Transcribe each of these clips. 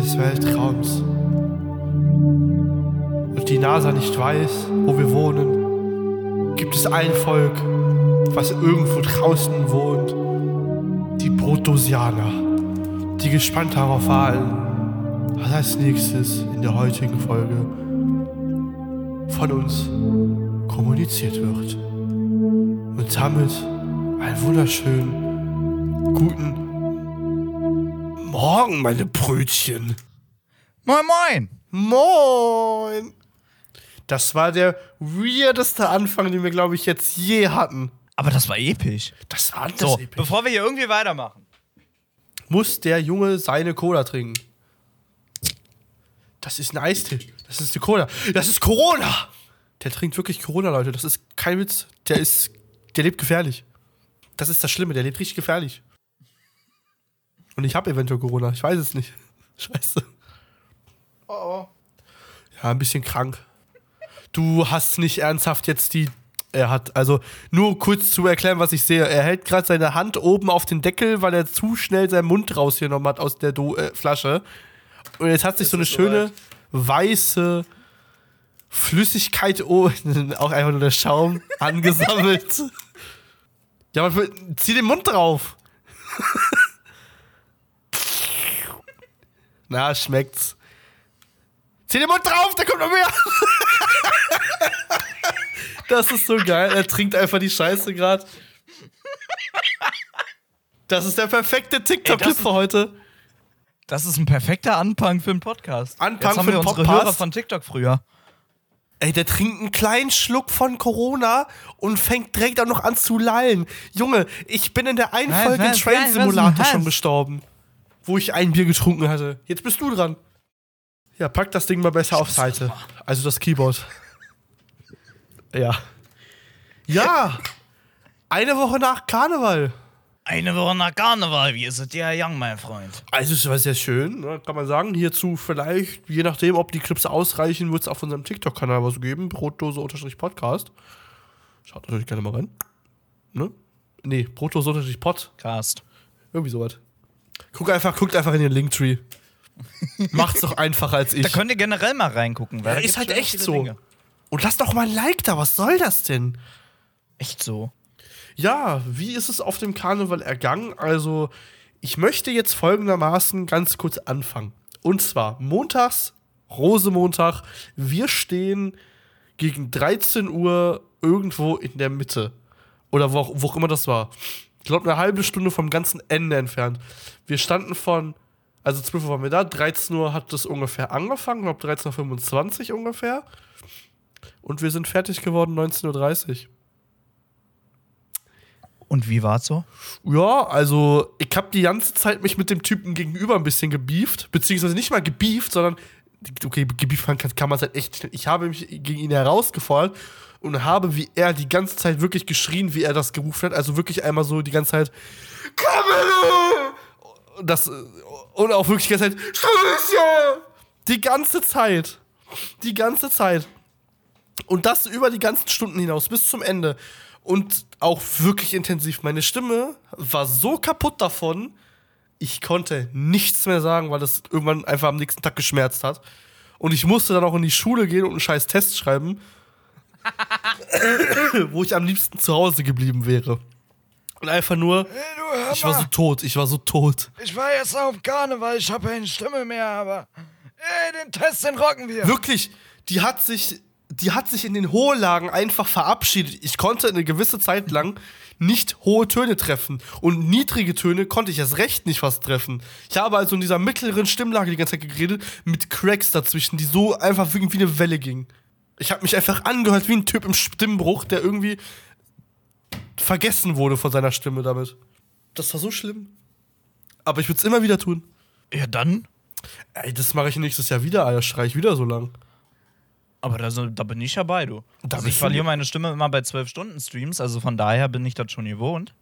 des Weltraums und die NASA nicht weiß, wo wir wohnen, gibt es ein Volk, was irgendwo draußen wohnt. Die Protosianer, die gespannt darauf warten, was als nächstes in der heutigen Folge von uns kommuniziert wird. Und damit einen wunderschönen guten Morgen, meine Brötchen. Moin, moin. Moin. Das war der weirdeste Anfang, den wir, glaube ich, jetzt je hatten. Aber das war episch. Das war das So, episch. bevor wir hier irgendwie weitermachen. Muss der Junge seine Cola trinken? Das ist ein Eistee. Das ist die Cola. Das ist Corona. Der trinkt wirklich Corona, Leute. Das ist kein Witz. Der ist, der lebt gefährlich. Das ist das Schlimme. Der lebt richtig gefährlich. Und ich habe eventuell Corona. Ich weiß es nicht. Scheiße. Oh, Ja, ein bisschen krank. Du hast nicht ernsthaft jetzt die. Er hat, also nur kurz zu erklären, was ich sehe. Er hält gerade seine Hand oben auf den Deckel, weil er zu schnell seinen Mund rausgenommen hat aus der Do äh, Flasche. Und jetzt hat sich so eine schöne weiße Flüssigkeit, oh, auch einfach nur der Schaum, angesammelt. Ja, aber zieh den Mund drauf. Na, schmeckt's. Zieh den Mund drauf, da kommt noch mehr. das ist so geil. Er trinkt einfach die Scheiße gerade. Das ist der perfekte TikTok-Clip für heute. Das ist ein perfekter Anfang für einen Podcast. Anfang Jetzt haben für wir unsere Podcast? Hörer von TikTok früher. Ey, der trinkt einen kleinen Schluck von Corona und fängt direkt auch noch an zu lallen. Junge, ich bin in der einen Folge Train Simulator schon gestorben. Wo ich ein Bier getrunken hatte. Jetzt bist du dran. Ja, pack das Ding mal besser auf Seite. Also das Keyboard. Ja. Ja. Eine Woche nach Karneval. Eine Woche nach Karneval. Wie ist es dir, Young, mein Freund? Also es war sehr schön, ne, kann man sagen. Hierzu vielleicht, je nachdem, ob die Clips ausreichen, wird es auf unserem TikTok-Kanal was geben. Brotdose-Podcast. Schaut natürlich gerne mal rein. Ne? Nee, Brotdose-Pod. Cast. Irgendwie sowas. Guck einfach, guckt einfach in den Linktree. Macht's doch einfacher als ich. Da könnt ihr generell mal reingucken. Weil Ja, ist halt echt so. Dinge. Und lass doch mal ein Like da, was soll das denn? Echt so. Ja, wie ist es auf dem Karneval ergangen? Also, ich möchte jetzt folgendermaßen ganz kurz anfangen. Und zwar montags, Rosemontag, wir stehen gegen 13 Uhr irgendwo in der Mitte. Oder wo, wo auch immer das war. Ich glaube, eine halbe Stunde vom ganzen Ende entfernt. Wir standen von, also 12 Uhr waren wir da, 13 Uhr hat das ungefähr angefangen, ich glaube 13.25 Uhr ungefähr. Und wir sind fertig geworden 19.30 Uhr. Und wie war's so? Ja, also ich habe die ganze Zeit mich mit dem Typen gegenüber ein bisschen gebieft, beziehungsweise nicht mal gebieft, sondern okay, gebieft kann, kann man es halt echt. Ich habe mich gegen ihn herausgefordert und habe, wie er die ganze Zeit wirklich geschrien, wie er das gerufen hat, also wirklich einmal so die ganze Zeit Kamera! Das und auch wirklich die ganze Zeit Stößchen! Die ganze Zeit. Die ganze Zeit. Und das über die ganzen Stunden hinaus, bis zum Ende. Und auch wirklich intensiv. Meine Stimme war so kaputt davon, ich konnte nichts mehr sagen, weil das irgendwann einfach am nächsten Tag geschmerzt hat. Und ich musste dann auch in die Schule gehen und einen scheiß Test schreiben, wo ich am liebsten zu Hause geblieben wäre. Und einfach nur, ich war so tot, ich war so tot. Ich war jetzt auf Karneval, ich habe keine Stimme mehr, aber ey, den Test, den rocken wir. Wirklich, die hat sich, die hat sich in den Hohlagen einfach verabschiedet. Ich konnte eine gewisse Zeit lang nicht hohe Töne treffen. Und niedrige Töne konnte ich erst recht nicht fast treffen. Ich habe also in dieser mittleren Stimmlage die ganze Zeit geredet, mit Cracks dazwischen, die so einfach wie wie eine Welle gingen. Ich habe mich einfach angehört wie ein Typ im Stimmbruch, der irgendwie vergessen wurde von seiner Stimme damit. Das war so schlimm. Aber ich würde es immer wieder tun. Ja, dann. Ey, das mache ich nächstes Jahr wieder, Alter. Schrei ich wieder so lang. Aber da, da bin ich ja bei, du. Da also ich verliere meine Stimme immer bei 12 Stunden Streams, also von daher bin ich das schon gewohnt.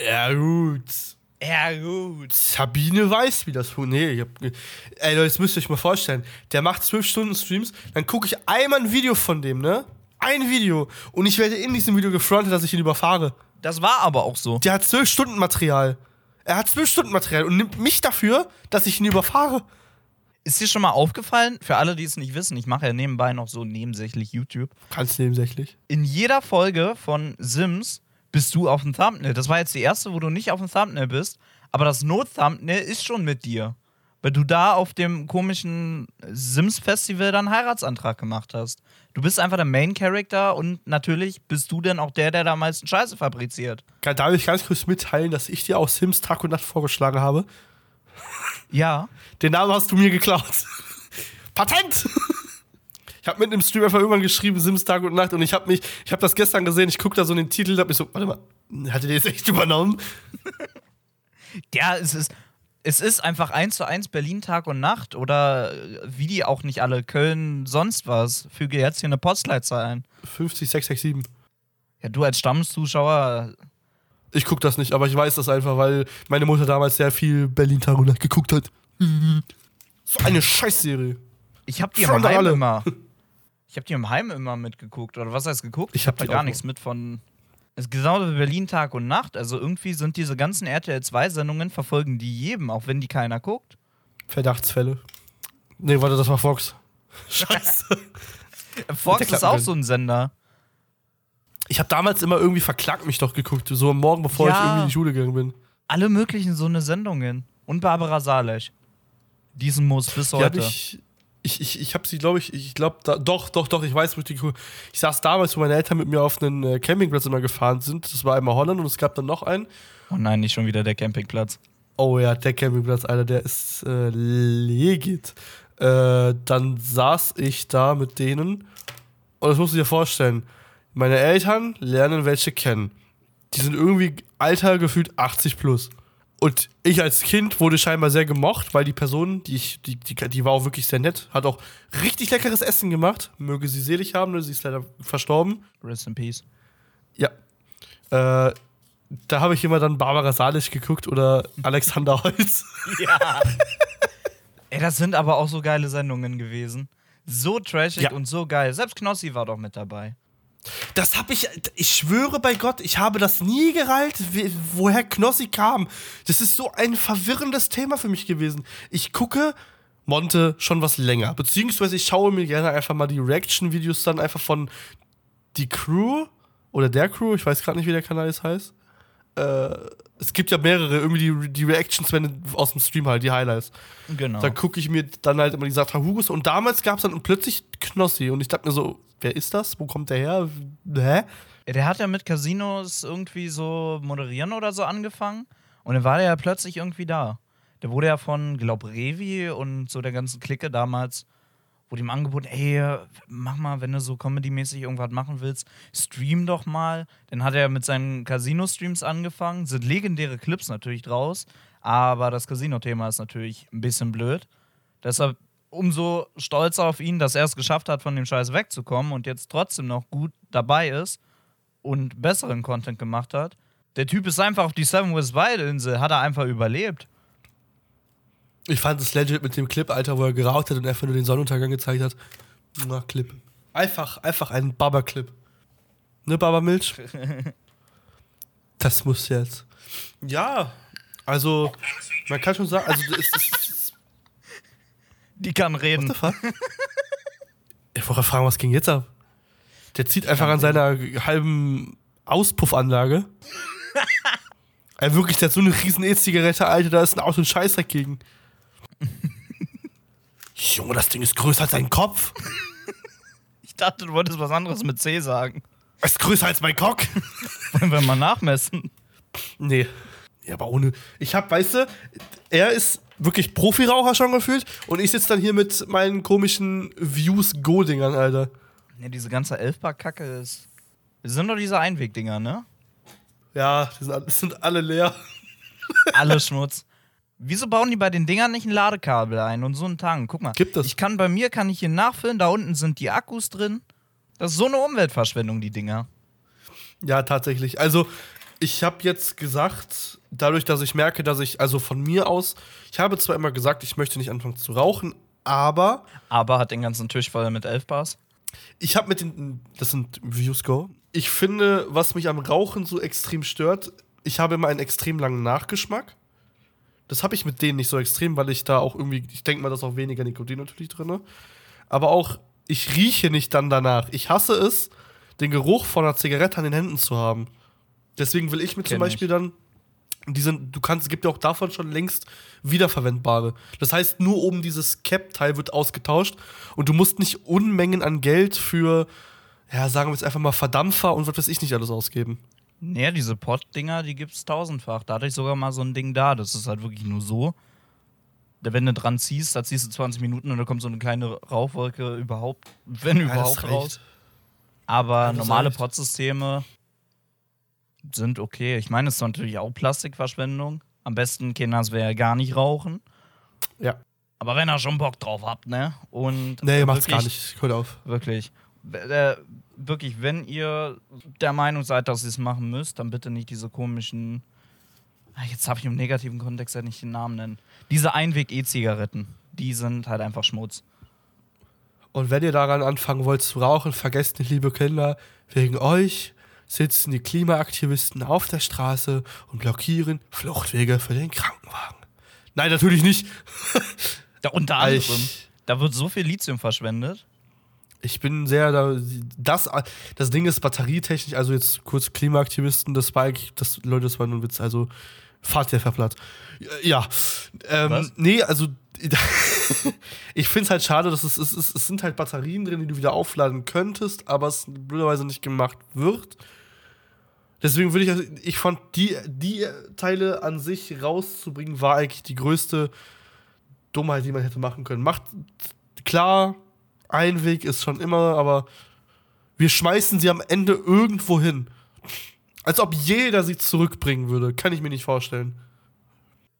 Ja, gut. Ja, gut. Sabine weiß, wie das funktioniert. Nee, ich hab, ey, Leute, das müsst ihr euch mal vorstellen. Der macht zwölf Stunden Streams, dann gucke ich einmal ein Video von dem, ne? Ein Video. Und ich werde in diesem Video gefrontet, dass ich ihn überfahre. Das war aber auch so. Der hat zwölf Stunden Material. Er hat zwölf Stunden Material und nimmt mich dafür, dass ich ihn überfahre. Ist dir schon mal aufgefallen, für alle, die es nicht wissen, ich mache ja nebenbei noch so nebensächlich YouTube. Ganz nebensächlich. In jeder Folge von Sims bist du auf dem Thumbnail. Das war jetzt die erste, wo du nicht auf dem Thumbnail bist, aber das Not-Thumbnail ist schon mit dir. Weil du da auf dem komischen Sims-Festival dann Heiratsantrag gemacht hast. Du bist einfach der Main-Character und natürlich bist du dann auch der, der da am meisten Scheiße fabriziert. Darf ich ganz kurz mitteilen, dass ich dir auch Sims Tag und Nacht vorgeschlagen habe? Ja. Den Namen hast du mir geklaut. Patent! Ich habe mit einem Stream einfach irgendwann geschrieben, Sims Tag und Nacht, und ich habe mich, ich habe das gestern gesehen, ich gucke da so in den Titel und hab mich so, warte mal, hatte der jetzt echt übernommen? Ja, es ist, es ist einfach eins zu eins Berlin Tag und Nacht oder äh, wie die auch nicht alle, Köln, sonst was. Füge jetzt hier eine Postleitzahl ein. 50667. Ja, du als Stammzuschauer, Ich gucke das nicht, aber ich weiß das einfach, weil meine Mutter damals sehr viel Berlin Tag und Nacht geguckt hat. So eine Scheißserie. ich hab die Heim alle. immer. Ich hab die im Heim immer mitgeguckt. Oder was heißt geguckt? Ich hab da die gar nichts mit von. Es ist genau wie Berlin Tag und Nacht. Also irgendwie sind diese ganzen RTL 2 Sendungen verfolgen die jedem, auch wenn die keiner guckt. Verdachtsfälle. Nee, warte, das war Fox. Scheiße. Fox ist auch so ein Sender. Ich habe damals immer irgendwie verklagt mich doch geguckt, so am Morgen, bevor Ja. ich irgendwie in die Schule gegangen bin. Alle möglichen so eine Sendungen. Und Barbara Salech. Diesen muss bis Die hab heute. ich, ich, ich, ich habe sie, glaube ich, ich glaube, doch, doch, doch, ich weiß, wo ich die Ich saß damals, wo meine Eltern mit mir auf einen äh, Campingplatz immer gefahren sind. Das war einmal Holland und es gab dann noch einen. Oh nein, nicht schon wieder der Campingplatz. Oh ja, der Campingplatz, Alter, der ist äh, legit. Äh, dann saß ich da mit denen und das musst du dir vorstellen. Meine Eltern lernen welche kennen. Die sind irgendwie Alter gefühlt 80 plus. Und ich als Kind wurde scheinbar sehr gemocht, weil die Person, die ich, die, die, die war auch wirklich sehr nett, hat auch richtig leckeres Essen gemacht. Möge sie selig haben, ne? sie ist leider verstorben. Rest in Peace. Ja. Äh, da habe ich immer dann Barbara Salisch geguckt oder Alexander Holz. Ja. Ey, das sind aber auch so geile Sendungen gewesen. So trashig Ja. und so geil. Selbst Knossi war doch mit dabei. Das habe ich, ich schwöre bei Gott, ich habe das nie gereilt, woher Knossi kam. Das ist so ein verwirrendes Thema für mich gewesen. Ich gucke Monte schon was länger, beziehungsweise ich schaue mir gerne einfach mal die Reaction-Videos dann einfach von die Crew oder der Crew, ich weiß gerade nicht, wie der Kanal jetzt heißt. Äh, es gibt ja mehrere, irgendwie die, die Reactions wenn, aus dem Stream halt, die Highlights. Genau. Da gucke ich mir dann halt immer die Satra Hugos und damals gab es dann plötzlich Knossi und ich dachte mir so, wer ist das? Wo kommt der her? Hä? Der hat ja mit Casinos irgendwie so moderieren oder so angefangen. Und dann war der ja plötzlich irgendwie da. Der wurde ja von, glaub, Revi und so der ganzen Clique damals, wurde ihm angeboten, ey, mach mal, wenn du so comedy-mäßig irgendwas machen willst, stream doch mal. Dann hat er mit seinen Casino-Streams angefangen. Sind legendäre Clips natürlich draus. Aber das Casino-Thema ist natürlich ein bisschen blöd. Deshalb umso stolzer auf ihn, dass er es geschafft hat, von dem Scheiß wegzukommen und jetzt trotzdem noch gut dabei ist und besseren Content gemacht hat. Der Typ ist einfach auf die Seven West Wild Insel, hat er einfach überlebt. Ich fand es legit mit dem Clip, Alter, wo er geraucht hat und einfach nur den Sonnenuntergang gezeigt hat. Na, Clip. Einfach, einfach ein Baba-Clip. Ne, Baba Milch? das muss jetzt. Ja, also, man kann schon sagen, also, es ist. Die kann reden. What the fuck? Ich wollte fragen, was ging jetzt ab? Der zieht einfach an seiner halben Auspuffanlage. Ey, wirklich, der hat so eine riesen E-Zigarette, Alter, da ist ein Auto ein Scheißdreck gegen. Junge, das Ding ist größer als dein Kopf. Ich dachte, du wolltest was anderes mit C sagen. Es ist größer als mein Cock. Wollen wir mal nachmessen? Nee. Ja, aber ohne. Ich hab, weißt du, er ist wirklich Profiraucher schon gefühlt und ich sitze dann hier mit meinen komischen Views-Go-Dingern, Alter. Ja, diese ganze Elfbar-Kacke ist. Das sind doch diese Einwegdinger, ne? Ja, die sind, sind alle leer. Alle Schmutz. Wieso bauen die bei den Dingern nicht ein Ladekabel ein und so einen Tank? Guck mal. Gibt es. Ich kann bei mir kann ich hier nachfüllen, da unten sind die Akkus drin. Das ist so eine Umweltverschwendung, die Dinger. Ja, tatsächlich. Also, ich habe jetzt gesagt, dadurch, dass ich merke, dass ich, also von mir aus, ich habe zwar immer gesagt, ich möchte nicht anfangen zu rauchen, aber Aber hat den ganzen Tisch voll mit Elfbars. ich habe mit den, das sind Views Go. Ich finde, was mich am Rauchen so extrem stört, ich habe immer einen extrem langen Nachgeschmack. Das habe ich mit denen nicht so extrem, weil ich da auch irgendwie, ich denke mal, da ist auch weniger Nikotin natürlich drin. Aber auch, ich rieche nicht dann danach. Ich hasse es, den Geruch von einer Zigarette an den Händen zu haben. Deswegen will ich mir zum Beispiel dann die sind, du kannst, es gibt ja auch davon schon längst wiederverwendbare. Das heißt, nur oben dieses Cap-Teil wird ausgetauscht und du musst nicht Unmengen an Geld für, ja, sagen wir jetzt einfach mal Verdampfer und was weiß ich nicht alles ausgeben. Nee, diese Pot-Dinger, die gibt's tausendfach. Da hatte ich sogar mal so ein Ding da. Das ist halt wirklich nur so. Wenn du dran ziehst, da ziehst du 20 Minuten und da kommt so eine kleine Rauchwolke überhaupt, wenn Ja, überhaupt raus. Aber normale. Pot-Systeme sind okay. Ich meine, es ist natürlich auch Plastikverschwendung. Am besten Kinders wäre gar nicht rauchen. Ja. Aber wenn ihr schon Bock drauf habt, ne? Und Nee, macht's wirklich- gar nicht. Hört auf. Wirklich. Äh, wirklich, wenn ihr der Meinung seid, dass ihr es machen müsst, dann bitte nicht diese komischen. Ah, Jetzt habe ich im negativen Kontext ja nicht den Namen nennen. Diese Einweg-E-Zigaretten, die sind halt einfach Schmutz. Und wenn ihr daran anfangen wollt zu rauchen, vergesst nicht, liebe Kinder, wegen euch sitzen die Klimaaktivisten auf der Straße und blockieren Fluchtwege für den Krankenwagen. Nein, natürlich nicht. Da, unter Ich- anderem, da wird so viel Lithium verschwendet. Ich bin sehr da. Das, das Ding ist batterietechnisch, also jetzt kurz Klimaaktivisten, das eigentlich, das, Leute, das war nur ein Witz, also fahrt ihr verplatt. Ja. Ähm, Was? nee, also ich finde es halt schade, dass es, es, es, es sind halt Batterien drin, die du wieder aufladen könntest, aber es blöderweise nicht gemacht wird. Deswegen würde ich, also, ich fand die, die Teile an sich rauszubringen, war eigentlich die größte Dummheit, die man hätte machen können. Macht klar, ein Weg ist schon immer, aber wir schmeißen sie am Ende irgendwo hin. Als ob jeder sie zurückbringen würde. Kann ich mir nicht vorstellen.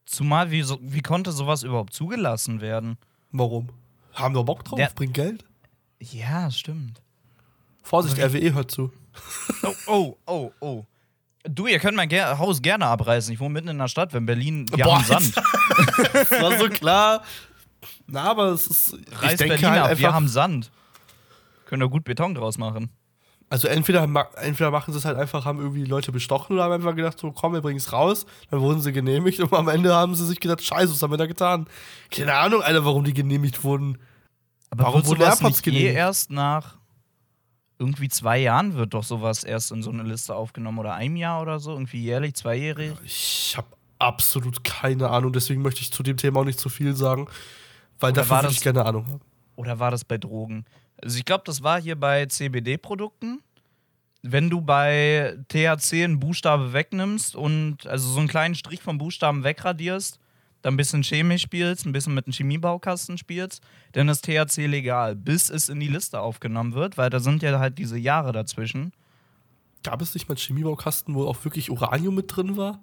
Zumal, wie, so, wie konnte sowas überhaupt zugelassen werden? Warum? Haben wir Bock drauf? Der- Bringt Geld? Ja, stimmt. Vorsicht, RWE hört zu. Oh, oh, oh, oh. Du, ihr könnt mein Ger Haus gerne abreißen. Ich wohne mitten in der Stadt, wenn Berlin. Wir Boah, haben Sand. Das war so klar. Na, aber es ist. Ich Reiß denke Berlin halt ab, wir haben Sand. Können da gut Beton draus machen. Also entweder, entweder machen sie es halt einfach, haben irgendwie Leute bestochen oder haben einfach gedacht, so komm, wir bringen es raus. Dann wurden sie genehmigt und am Ende haben sie sich gedacht, scheiße, was haben wir da getan? Keine Ahnung, Alter, warum die genehmigt wurden. Aber Warum wurde sowas AirPods eh genehmigt? erst nach irgendwie zwei Jahren wird doch sowas erst in so eine Liste aufgenommen oder einem Jahr oder so? Irgendwie jährlich, zweijährig? Ich habe absolut keine Ahnung, deswegen möchte ich zu dem Thema auch nicht zu viel sagen, weil Oder dafür war würde ich das- gerne Ahnung haben. Oder war das bei Drogen? Also ich glaube, das war hier bei CBD-Produkten. Wenn du bei THC einen Buchstabe wegnimmst und also so einen kleinen Strich vom Buchstaben wegradierst, dann ein bisschen chemisch spielst, ein bisschen mit einem Chemiebaukasten spielst, dann ist THC legal, bis es in die Liste aufgenommen wird, weil da sind ja halt diese Jahre dazwischen. Gab es nicht mal einen Chemiebaukasten, wo auch wirklich Uranium mit drin war?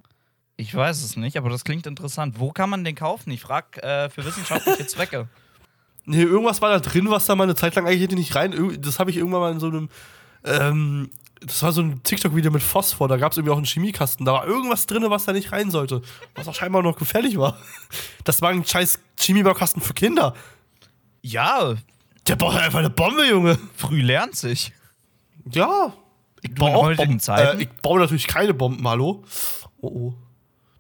Ich weiß es nicht, aber das klingt interessant. Wo kann man den kaufen? Ich frage äh, für wissenschaftliche Zwecke. Nee, irgendwas war da drin, was da mal eine Zeit lang eigentlich hätte nicht rein. Das habe ich irgendwann mal in so einem. Ähm, das war so ein TikTok-Video mit Phosphor. Da gab es irgendwie auch einen Chemiekasten. Da war irgendwas drin, was da nicht rein sollte. Was auch scheinbar noch gefährlich war. Das war ein scheiß Chemiebaukasten für Kinder. Ja, Der baut einfach eine Bombe, Junge. früh lernt sich. Ja. Ich baue auch Bomben. Äh, ich baue natürlich keine Bomben, hallo. Oh oh.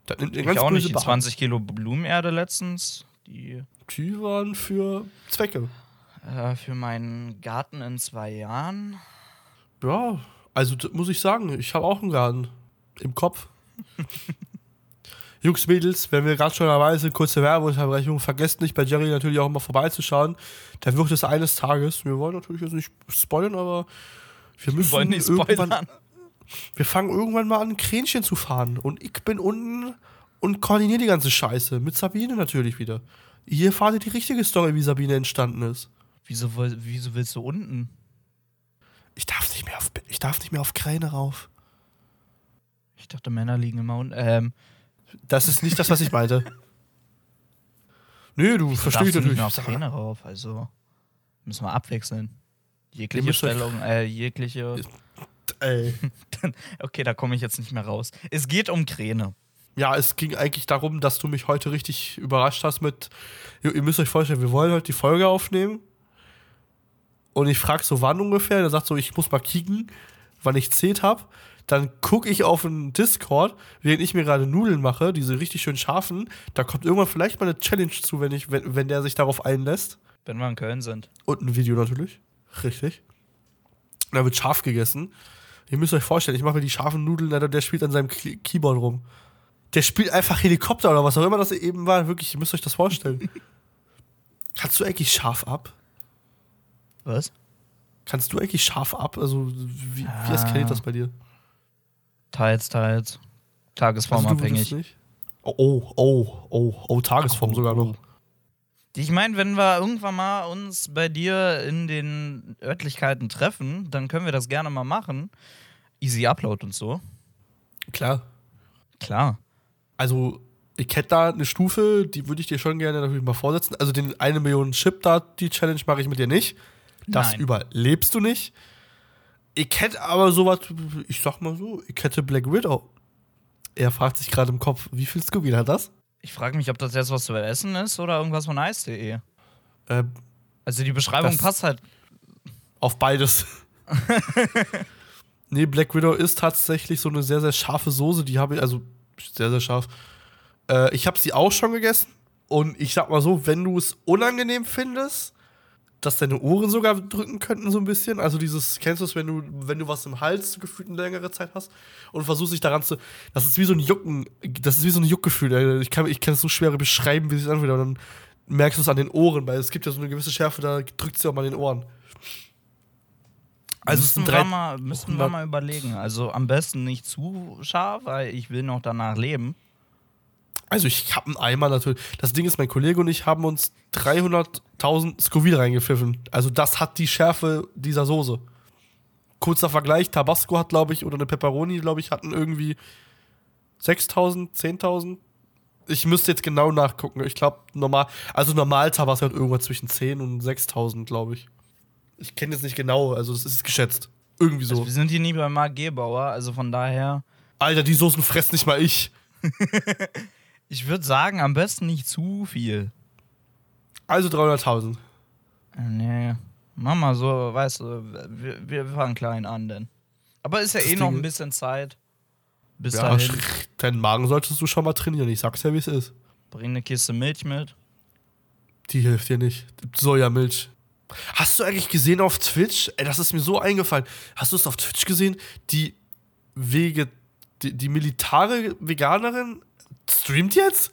Das nimmt Ich auch nicht. Die Bahn. 20 Kilo Blumenerde letztens, die Die waren für Zwecke. äh, für meinen Garten in zwei Jahren. Ja, also muss ich sagen, ich habe auch einen Garten im Kopf. Jungs, Mädels, wenn wir gerade schon dabei sind, kurze Werbeunterbrechung, vergesst nicht bei Jerry natürlich auch immer vorbeizuschauen. Da wird es eines Tages, wir wollen natürlich jetzt nicht spoilern, aber wir müssen Wir wollen nicht irgendwann, spoilern. wir fangen irgendwann mal an, Kränchen zu fahren. Und ich bin unten und koordiniere die ganze Scheiße. Mit Sabine natürlich wieder. Hier fahrt ihr die richtige Story, wie Sabine entstanden ist. Wieso, wieso willst du unten? Ich darf nicht mehr auf, ich darf nicht mehr auf Kräne rauf. Ich dachte, Männer liegen immer unten. Ähm, Das ist nicht das, was ich meinte. Nee, du verstehst du nicht natürlich. mehr auf Träne rauf, also müssen wir abwechseln. Jegliche Stellung, äh, jegliche. Ey. Okay, da komme ich jetzt nicht mehr raus. Es geht um Kräne. Ja, es ging eigentlich darum, dass du mich heute richtig überrascht hast mit. Ihr müsst euch vorstellen, wir wollen heute die Folge aufnehmen. Und ich frage so, wann ungefähr. Der sagt so, ich muss mal kicken, wann ich Zeit hab. Dann gucke ich auf den Discord, während ich mir gerade Nudeln mache, diese richtig schön scharfen. Da kommt irgendwann vielleicht mal eine Challenge zu, wenn, ich, wenn, wenn der sich darauf einlässt. Wenn wir in Köln sind. Und ein Video natürlich. Richtig. Da wird scharf gegessen. Ihr müsst euch vorstellen, ich mache mir die scharfen Nudeln, Alter, der spielt an seinem Key- Keyboard rum. Der spielt einfach Helikopter oder was auch immer das eben war. Wirklich, ihr müsst euch das vorstellen. Kannst du eigentlich scharf ab? Was? Kannst du eigentlich scharf ab? Also, wie, wie Ah. eskaliert das bei dir? Teils, teils. Tagesformabhängig. Also? Oh, oh, oh, oh, oh, Tagesform sogar noch. Ich meine, wenn wir irgendwann mal uns bei dir in den Örtlichkeiten treffen, dann können wir das gerne mal machen. Easy Upload und so. Klar. Klar. Also, ich hätte da eine Stufe, die würde ich dir schon gerne natürlich mal vorsetzen. Also, den 1 Million Chip da, die Challenge mache ich mit dir nicht. Das Nein. überlebst du nicht. Ich hätte aber sowas, ich sag mal so, ich hätte Black Widow. Er fragt sich gerade im Kopf, wie viel Scooby hat das? Ich frage mich, ob das jetzt was zu essen ist oder irgendwas von Ice.de. Äh, Also die Beschreibung passt halt. auf beides. nee, Black Widow ist tatsächlich so eine sehr, sehr scharfe Soße. Die habe ich, also sehr, sehr scharf. Äh, ich habe sie auch schon gegessen. Und ich sag mal so, wenn du es unangenehm findest, dass deine Ohren sogar drücken könnten, so ein bisschen. Also dieses, kennst du es, wenn du, wenn du was im Hals gefühlt eine längere Zeit hast und versuchst dich daran zu. Das ist wie so ein Jucken, das ist wie so ein Juckgefühl. ey. Ich kann, ich kann es so schwer beschreiben, wie es sich anfühlt, aber dann merkst du es an den Ohren, weil es gibt ja so eine gewisse Schärfe, da drückt sie auch mal an den Ohren. Also drei. wir mal, müssten wir mal überlegen. Also am besten nicht zu scharf, weil ich will noch danach leben. Also ich habe einen Eimer natürlich. Das Ding ist, mein Kollege und ich haben uns 300.000 Scoville reingepfiffen. Also das hat die Schärfe dieser Soße. Kurzer Vergleich, Tabasco hat, glaube ich, oder eine Pepperoni, glaube ich, hatten irgendwie 6.000, 10.000. Ich müsste jetzt genau nachgucken. Ich glaube, normal, also normal Tabasco hat irgendwas zwischen 10 und 6.000, glaube ich. Ich kenne jetzt nicht genau, also es ist geschätzt. Irgendwie so. Also wir sind hier nie beim AG-Bauer, also von daher. Alter, die Soßen fress nicht mal ich. Ich würde sagen, am besten nicht zu viel. Also 300.000. Äh, Nee. Mach mal so, weißt du, wir, wir fangen klein an, denn. Aber ist ja Das eh noch Ding ein bisschen Zeit. Bis Ja, dahin. deinen Magen solltest du schon mal trainieren. Ich sag's ja, wie es ist. Bring eine Kiste Milch mit. Die hilft dir nicht. Sojamilch. Hast du eigentlich gesehen auf Twitch? Ey, das ist mir so eingefallen. Hast du es auf Twitch gesehen? Die Wege, die, die militare Veganerin streamt jetzt?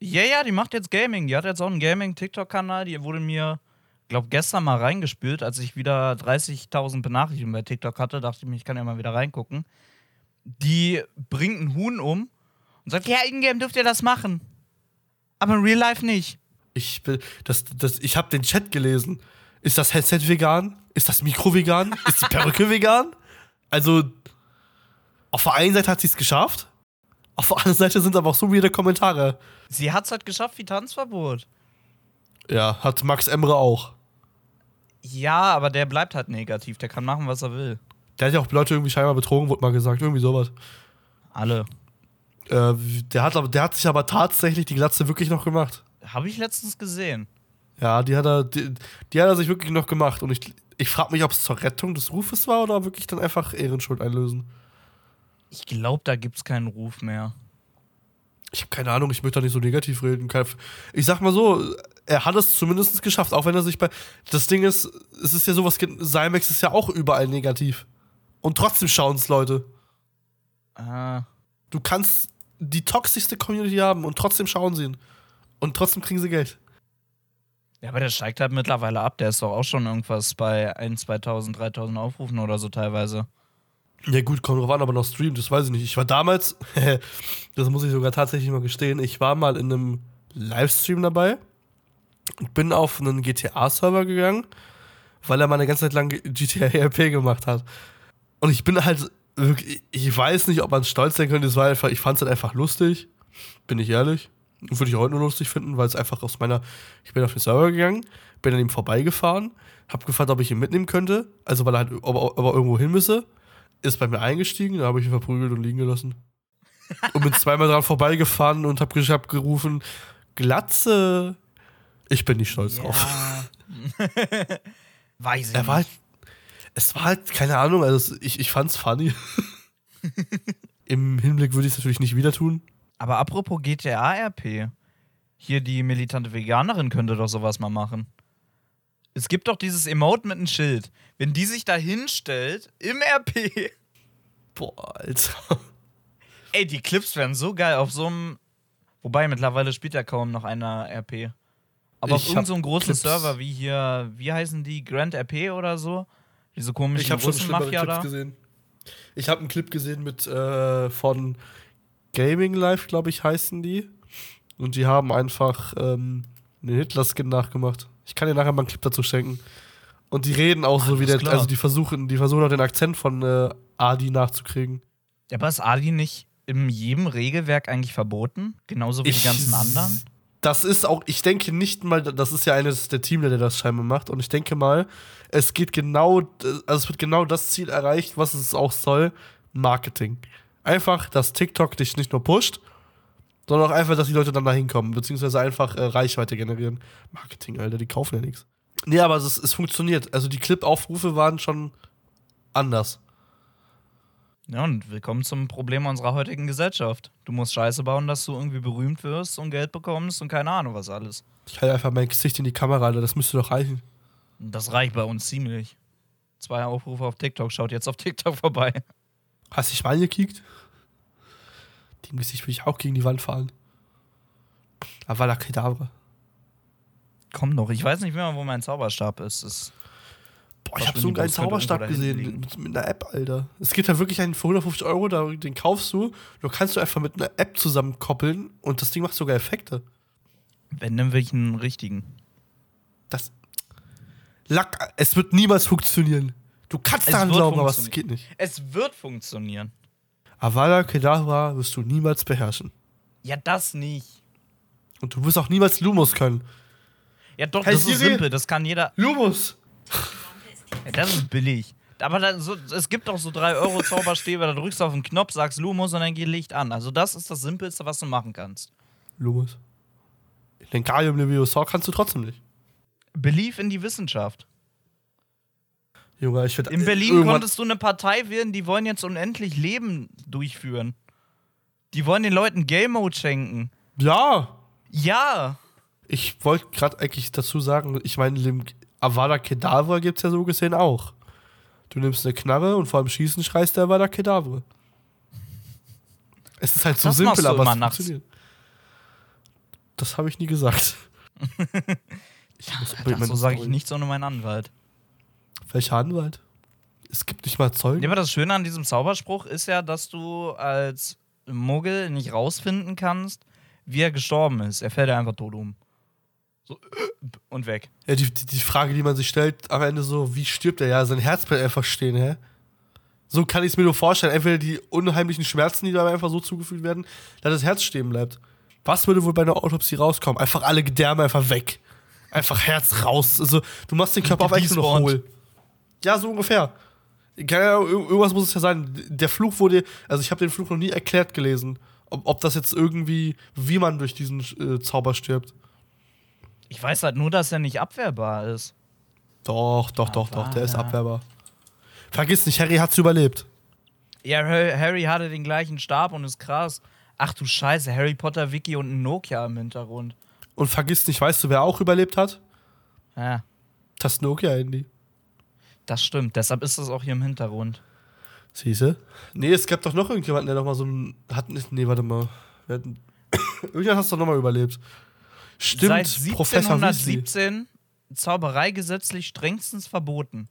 Ja, ja, die macht jetzt Gaming. Die hat jetzt auch einen Gaming-TikTok-Kanal. Die wurde mir, glaub, gestern mal reingespült, als ich wieder 30.000 Benachrichtigungen bei TikTok hatte. Dachte ich mir, ich kann ja mal wieder reingucken. Die bringt einen Huhn um und sagt: Ja, in-game dürft ihr das machen. Aber in Real Life nicht. Ich, bin- das, das, ich habe den Chat gelesen. Ist das Headset vegan? Ist das Mikro vegan? Ist die Perücke vegan? Also, auf der einen Seite hat sie es geschafft. Auf der anderen Seite sind aber auch so viele Kommentare. Sie hat's halt geschafft wie Tanzverbot. Ja, hat Max Emre auch. Ja, aber der bleibt halt negativ. Der kann machen, was er will. Der hat ja auch Leute irgendwie scheinbar betrogen, wurde mal gesagt, irgendwie sowas. Alle. Äh, der, hat, der hat sich aber tatsächlich die Glatze wirklich noch gemacht. Habe ich letztens gesehen. Ja, die hat er, die, die hat er sich wirklich noch gemacht. Und ich, ich frage mich, ob es zur Rettung des Rufes war oder wirklich dann einfach Ehrenschuld einlösen. Ich glaube, da gibt's keinen Ruf mehr. Ich habe keine Ahnung, ich möchte da nicht so negativ reden. Ich sag mal so, er hat es zumindest geschafft, auch wenn er sich bei. Das Ding ist, es ist ja sowas, Cymex ist ja auch überall negativ. Und trotzdem schauen es Leute. Ah. Du kannst die toxischste Community haben und trotzdem schauen sie ihn. Und trotzdem kriegen sie Geld. Ja, aber der steigt halt mittlerweile ab. Der ist doch auch schon irgendwas bei 1, 2000, 3000 Aufrufen oder so teilweise. Ja, gut, kommt drauf an, aber noch streamt, das weiß ich nicht. Ich war damals, das muss ich sogar tatsächlich mal gestehen, ich war mal in einem Livestream dabei und bin auf einen GTA-Server gegangen, weil er mal eine ganze Zeit lang GTA RP gemacht hat. Und ich bin halt wirklich, ich weiß nicht, ob man stolz sein könnte, es war einfach, ich fand es halt einfach lustig, bin ich ehrlich. Würde ich heute nur lustig finden, weil es einfach aus meiner, ich bin auf den Server gegangen, bin an ihm vorbeigefahren, hab gefragt, ob ich ihn mitnehmen könnte, also weil er halt, ob, ob er irgendwo hin müsse ist bei mir eingestiegen, da habe ich ihn verprügelt und liegen gelassen. und bin zweimal dran vorbeigefahren und habe hab gerufen, Glatze. Ich bin nicht stolz drauf. Weiß ich Er war nicht. halt, es war halt, keine Ahnung, also ich, ich fand's funny. Im Hinblick würde ich es natürlich nicht wieder tun. Aber apropos GTA-RP. Hier die militante Veganerin könnte doch sowas mal machen. Es gibt doch dieses Emote mit einem Schild. Wenn die sich da hinstellt, im RP. Boah, Alter. Ey, die Clips wären so geil auf so einem. Wobei mittlerweile spielt ja kaum noch einer RP. Aber auf Ich irgendeinem so hab großen Clips. Server wie hier, wie heißen die? Grand RP oder so? Diese komischen Ich habe schon schlimmere Russenmafia Clips da. gesehen. Ich habe einen Clip gesehen mit äh, von Gaming Life, glaube ich, heißen die. Und die haben einfach ähm, einen Hitler-Skin nachgemacht. Ich kann dir nachher mal einen Clip dazu schenken. Und die reden auch so Alles wie der, also die versuchen, die versuchen auch den Akzent von äh, Adi nachzukriegen. Ja, aber ist Adi nicht in jedem Regelwerk eigentlich verboten? Genauso wie die ganzen anderen? Das ist auch, ich denke nicht mal, das ist ja eines der Teamler, der das scheinbar macht. Und ich denke mal, es geht genau, also es wird genau das Ziel erreicht, was es auch soll: Marketing. Einfach, dass TikTok dich nicht nur pusht, sondern auch einfach, dass die Leute dann da hinkommen, beziehungsweise einfach äh, Reichweite generieren. Marketing, Alter, die kaufen ja nichts. Nee, aber es, es funktioniert. Also die Clip-Aufrufe waren schon anders. Ja, und willkommen zum Problem unserer heutigen Gesellschaft. Du musst Scheiße bauen, dass du irgendwie berühmt wirst und Geld bekommst und keine Ahnung was alles. Ich halte einfach mein Gesicht in die Kamera, Alter, das müsste doch reichen. Das reicht bei uns ziemlich. Zwei Aufrufe auf TikTok, schaut jetzt auf TikTok vorbei. Hast du dich mal gekickt? Dem Gesicht würde ich auch gegen die Wand fahren. Avada Kedavra. Komm doch, ich weiß nicht mehr, wo mein Zauberstab ist. ist Boah, ich habe so einen geilen Zauberstab da gesehen mit, mit einer App, Alter. Es gibt ja wirklich einen für 150 Euro, da, den kaufst du. Du kannst du einfach mit einer App zusammenkoppeln und das Ding macht sogar Effekte. wenn, dann will ich einen richtigen. Das. Lack, es wird niemals funktionieren. Du kannst Es daran glauben, aber es geht nicht. Es wird funktionieren. Avada Kedavra wirst du niemals beherrschen. Ja, das nicht. Und du wirst auch niemals Lumos können. Ja, doch, Hey, das ist Siri. simpel. Das kann jeder. Lumos! Ja, das ist billig. Aber da, so, es gibt doch so 3 Euro Zauberstäbe, da drückst du auf den Knopf, sagst Lumos und dann geht Licht an. Also, das ist das Simpelste, was du machen kannst. Lumos. Lenkarium Leviosaur kannst du trotzdem nicht. Belief in die Wissenschaft. Junge, ich In Berlin irgendwann, konntest du eine Partei wählen, die wollen jetzt unendlich Leben durchführen. Die wollen den Leuten Game Mode schenken. Ja! Ja. Ich wollte gerade eigentlich dazu sagen, ich meine, dem Avada Kedavra gibt es ja so gesehen auch. Du nimmst eine Knarre und vor allem Schießen schreist der Avada Kedavra. Es ist halt so Das simpel, aber es nachts. funktioniert. Das habe ich nie gesagt. ich muss meine so sage ich nichts ohne meinen Anwalt. Welcher Anwalt? Es gibt nicht mal Zeugen. Ja, aber das Schöne an diesem Zauberspruch ist ja, dass du als Muggel nicht rausfinden kannst, wie er gestorben ist. Er fällt ja einfach tot um. So, und weg. Ja, die, die, Frage, die man sich stellt, am Ende so, wie stirbt er? Ja, sein Herz bleibt einfach stehen, hä? So kann ich es mir nur vorstellen. Entweder die unheimlichen Schmerzen, die da einfach so zugefügt werden, dass das Herz stehen bleibt. Was würde wohl bei einer Autopsie rauskommen? Einfach alle Gedärme einfach weg. Einfach Herz raus. Also, du machst den Körper auf eigentlich nur hohl. Ja, so ungefähr. Keine Ahnung, ir- irgendwas muss es ja sein. Der Fluch wurde, also ich habe den Fluch noch nie erklärt gelesen. Ob, ob das jetzt irgendwie, wie man durch diesen äh, Zauber stirbt. Ich weiß halt nur, dass er nicht abwehrbar ist. Doch, doch, doch, doch, der ist abwehrbar. Vergiss nicht, Harry hat's überlebt. Ja, Harry Harry hatte den gleichen Stab und ist krass. Ach du Scheiße, Harry Potter, Wiki und ein Nokia im Hintergrund. Und vergiss nicht, weißt du, wer auch überlebt hat? Ja, Das Nokia-Handy. Das stimmt. Deshalb ist das auch hier im Hintergrund. Siehste? Nee, es gab doch noch irgendjemanden, der noch mal so ein. Hat nicht. Nee, warte mal. Hatten- Irgendjemand hat es doch noch mal überlebt. Stimmt, Seit Professor Weasley. 1717 Zauberei gesetzlich strengstens verboten.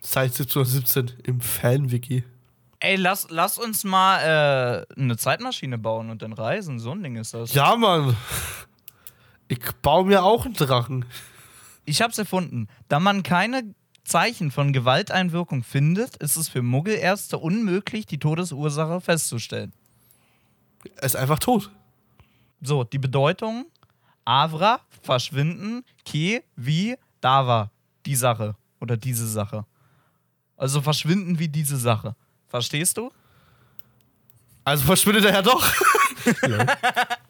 Seit 1717 im Fan-Wiki. Ey, lass, lass uns mal äh, eine Zeitmaschine bauen und dann reisen. So ein Ding ist das. Ja, Mann. Ich baue mir auch einen Drachen. Ich hab's erfunden. Da man keine Zeichen von Gewalteinwirkung findet, ist es für Muggelärzte unmöglich, die Todesursache festzustellen. Er ist einfach tot. So, die Bedeutung: Avra, verschwinden, Ke, wie, Dava, die Sache. Oder diese Sache. Also verschwinden wie diese Sache. Verstehst du? Also verschwindet er ja doch.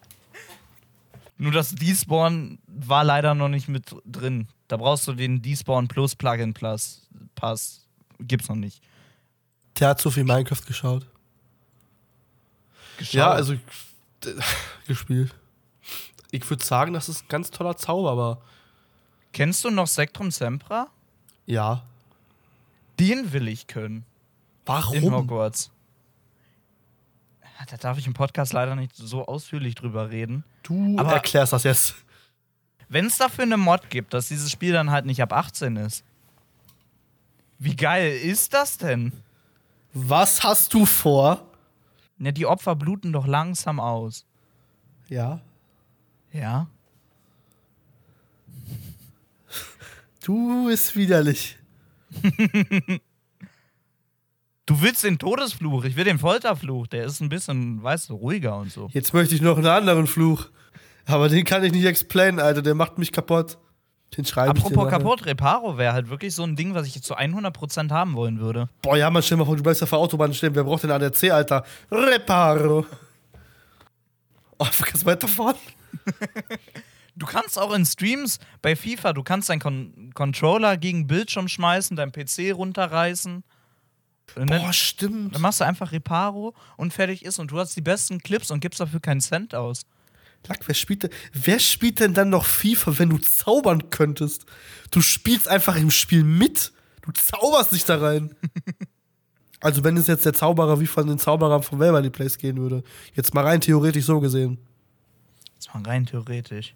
Nur das Despawn war leider noch nicht mit drin. Da brauchst du den Despawn Plus Plugin Plus Pass. Gibt's noch nicht. Der hat so viel Minecraft geschaut. Geschaut. Ja, also gespielt. Ich würde sagen, das ist ein ganz toller Zauber, aber Kennst du noch Sektrum Sempra? ja. Den will ich können. In Warum? Hogwarts. Ja, Da darf ich im Podcast leider nicht so ausführlich drüber reden. Du Aber- erklärst das jetzt. Wenn es dafür eine Mod gibt, dass dieses Spiel dann halt nicht ab 18 ist. Wie geil ist das denn? Was hast du vor? Ja, die Opfer bluten doch langsam aus. Ja. Ja? Du bist widerlich. Du willst den Todesfluch, ich will den Folterfluch. Der ist ein bisschen, weißt du, ruhiger und so. Jetzt möchte ich noch einen anderen Fluch. Aber den kann ich nicht explainen, Alter. Der macht mich kaputt. Den schreibe ich Apropos kaputt, Reparo wäre halt wirklich so ein Ding, was ich zu 100% haben wollen würde. Boah, ja, man, stell mal vor, du bleibst auf der Autobahn stehen. Wer braucht denn ADAC, Alter? Reparo. Oh, du weiterfahren? Du kannst auch in Streams bei FIFA, du kannst deinen Con Controller gegen Bildschirm schmeißen, deinen PC runterreißen. Und dann, Boah, stimmt. dann machst du einfach Reparo und fertig ist und du hast die besten Clips und gibst dafür keinen Cent aus. Lack, wer spielt, denn, wer spielt denn dann noch FIFA, wenn du zaubern könntest? Du spielst einfach im Spiel mit. Du zauberst dich da rein. also, wenn es jetzt der Zauberer wie von den Zauberern von Waverly Place gehen würde. Jetzt mal rein theoretisch so gesehen. Das war rein theoretisch.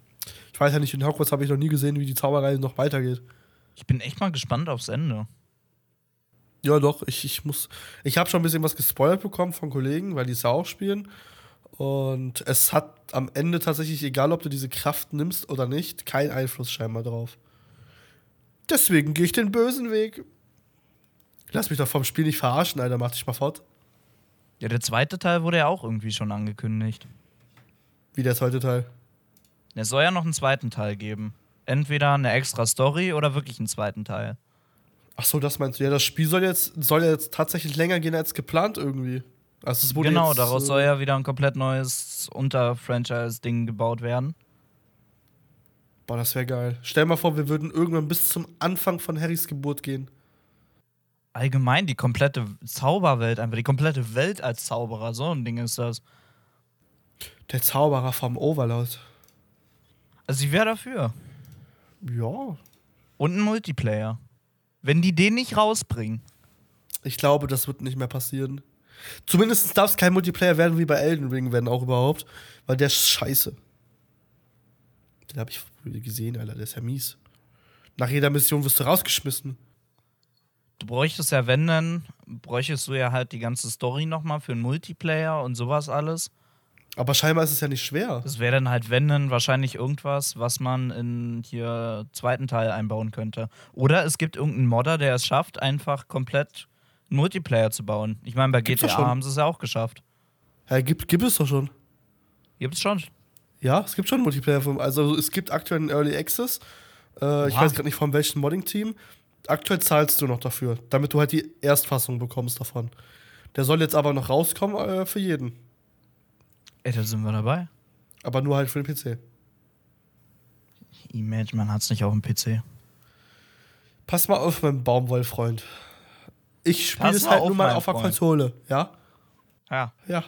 Ich weiß ja nicht, in Hogwarts habe ich noch nie gesehen, wie die Zauberei noch weitergeht. Ich bin echt mal gespannt aufs Ende. Ja, doch, ich, ich muss. Ich habe schon ein bisschen was gespoilert bekommen von Kollegen, weil die es auch spielen. Und es hat am Ende tatsächlich, egal ob du diese Kraft nimmst oder nicht, keinen Einfluss scheinbar drauf. Deswegen gehe ich den bösen Weg. Lass mich doch vom Spiel nicht verarschen, Alter, mach dich mal fort. Ja, der zweite Teil wurde ja auch irgendwie schon angekündigt. Wie der zweite Teil. Es soll ja noch einen zweiten Teil geben. Entweder eine extra Story oder wirklich einen zweiten Teil. Ach so, das meinst du? Ja, das Spiel soll jetzt, soll jetzt tatsächlich länger gehen als geplant irgendwie. Also es wurde genau, jetzt, daraus äh, soll ja wieder ein komplett neues Unter-Franchise-Ding gebaut werden. Boah, das wäre geil. Stell mal vor, wir würden irgendwann bis zum Anfang von Harrys Geburt gehen. Allgemein die komplette Zauberwelt, einfach die komplette Welt als Zauberer, so ein Ding ist das. Der Zauberer vom Overlord. Also ich wäre dafür. Ja, Und ein Multiplayer. Wenn die den nicht rausbringen. ich glaube, das wird nicht mehr passieren. Zumindest darf es kein Multiplayer werden wie bei Elden Ring, wenn auch überhaupt. Weil der ist scheiße. Den habe ich gesehen, Alter. Der ist ja mies. Nach jeder Mission wirst du rausgeschmissen. Du bräuchtest ja, wenn dann, bräuchtest du ja halt die ganze Story nochmal für einen Multiplayer und sowas alles. Aber scheinbar ist es ja nicht schwer. Das wäre dann halt, wenn dann, wahrscheinlich irgendwas, was man in hier zweiten Teil einbauen könnte. Oder es gibt irgendeinen Modder, der es schafft, einfach komplett einen Multiplayer zu bauen. Ich meine, bei Gibt's GTA haben sie es ja auch geschafft. Ja, gibt, gibt es doch schon. Gibt's schon. Ja, es gibt schon Multiplayer. Also es gibt aktuell einen Early Access. Äh, ich weiß gerade nicht von welchem Modding-Team. Aktuell zahlst du noch dafür, damit du halt die Erstfassung bekommst davon. Der soll jetzt aber noch rauskommen äh, für jeden. Ey, da sind wir dabei. Aber nur halt für den PC. Image, man hat's nicht auf dem PC. Pass mal auf, mein Baumwollfreund. Ich spiele es halt nur mal auf der. Konsole, ja? Ja. Ja.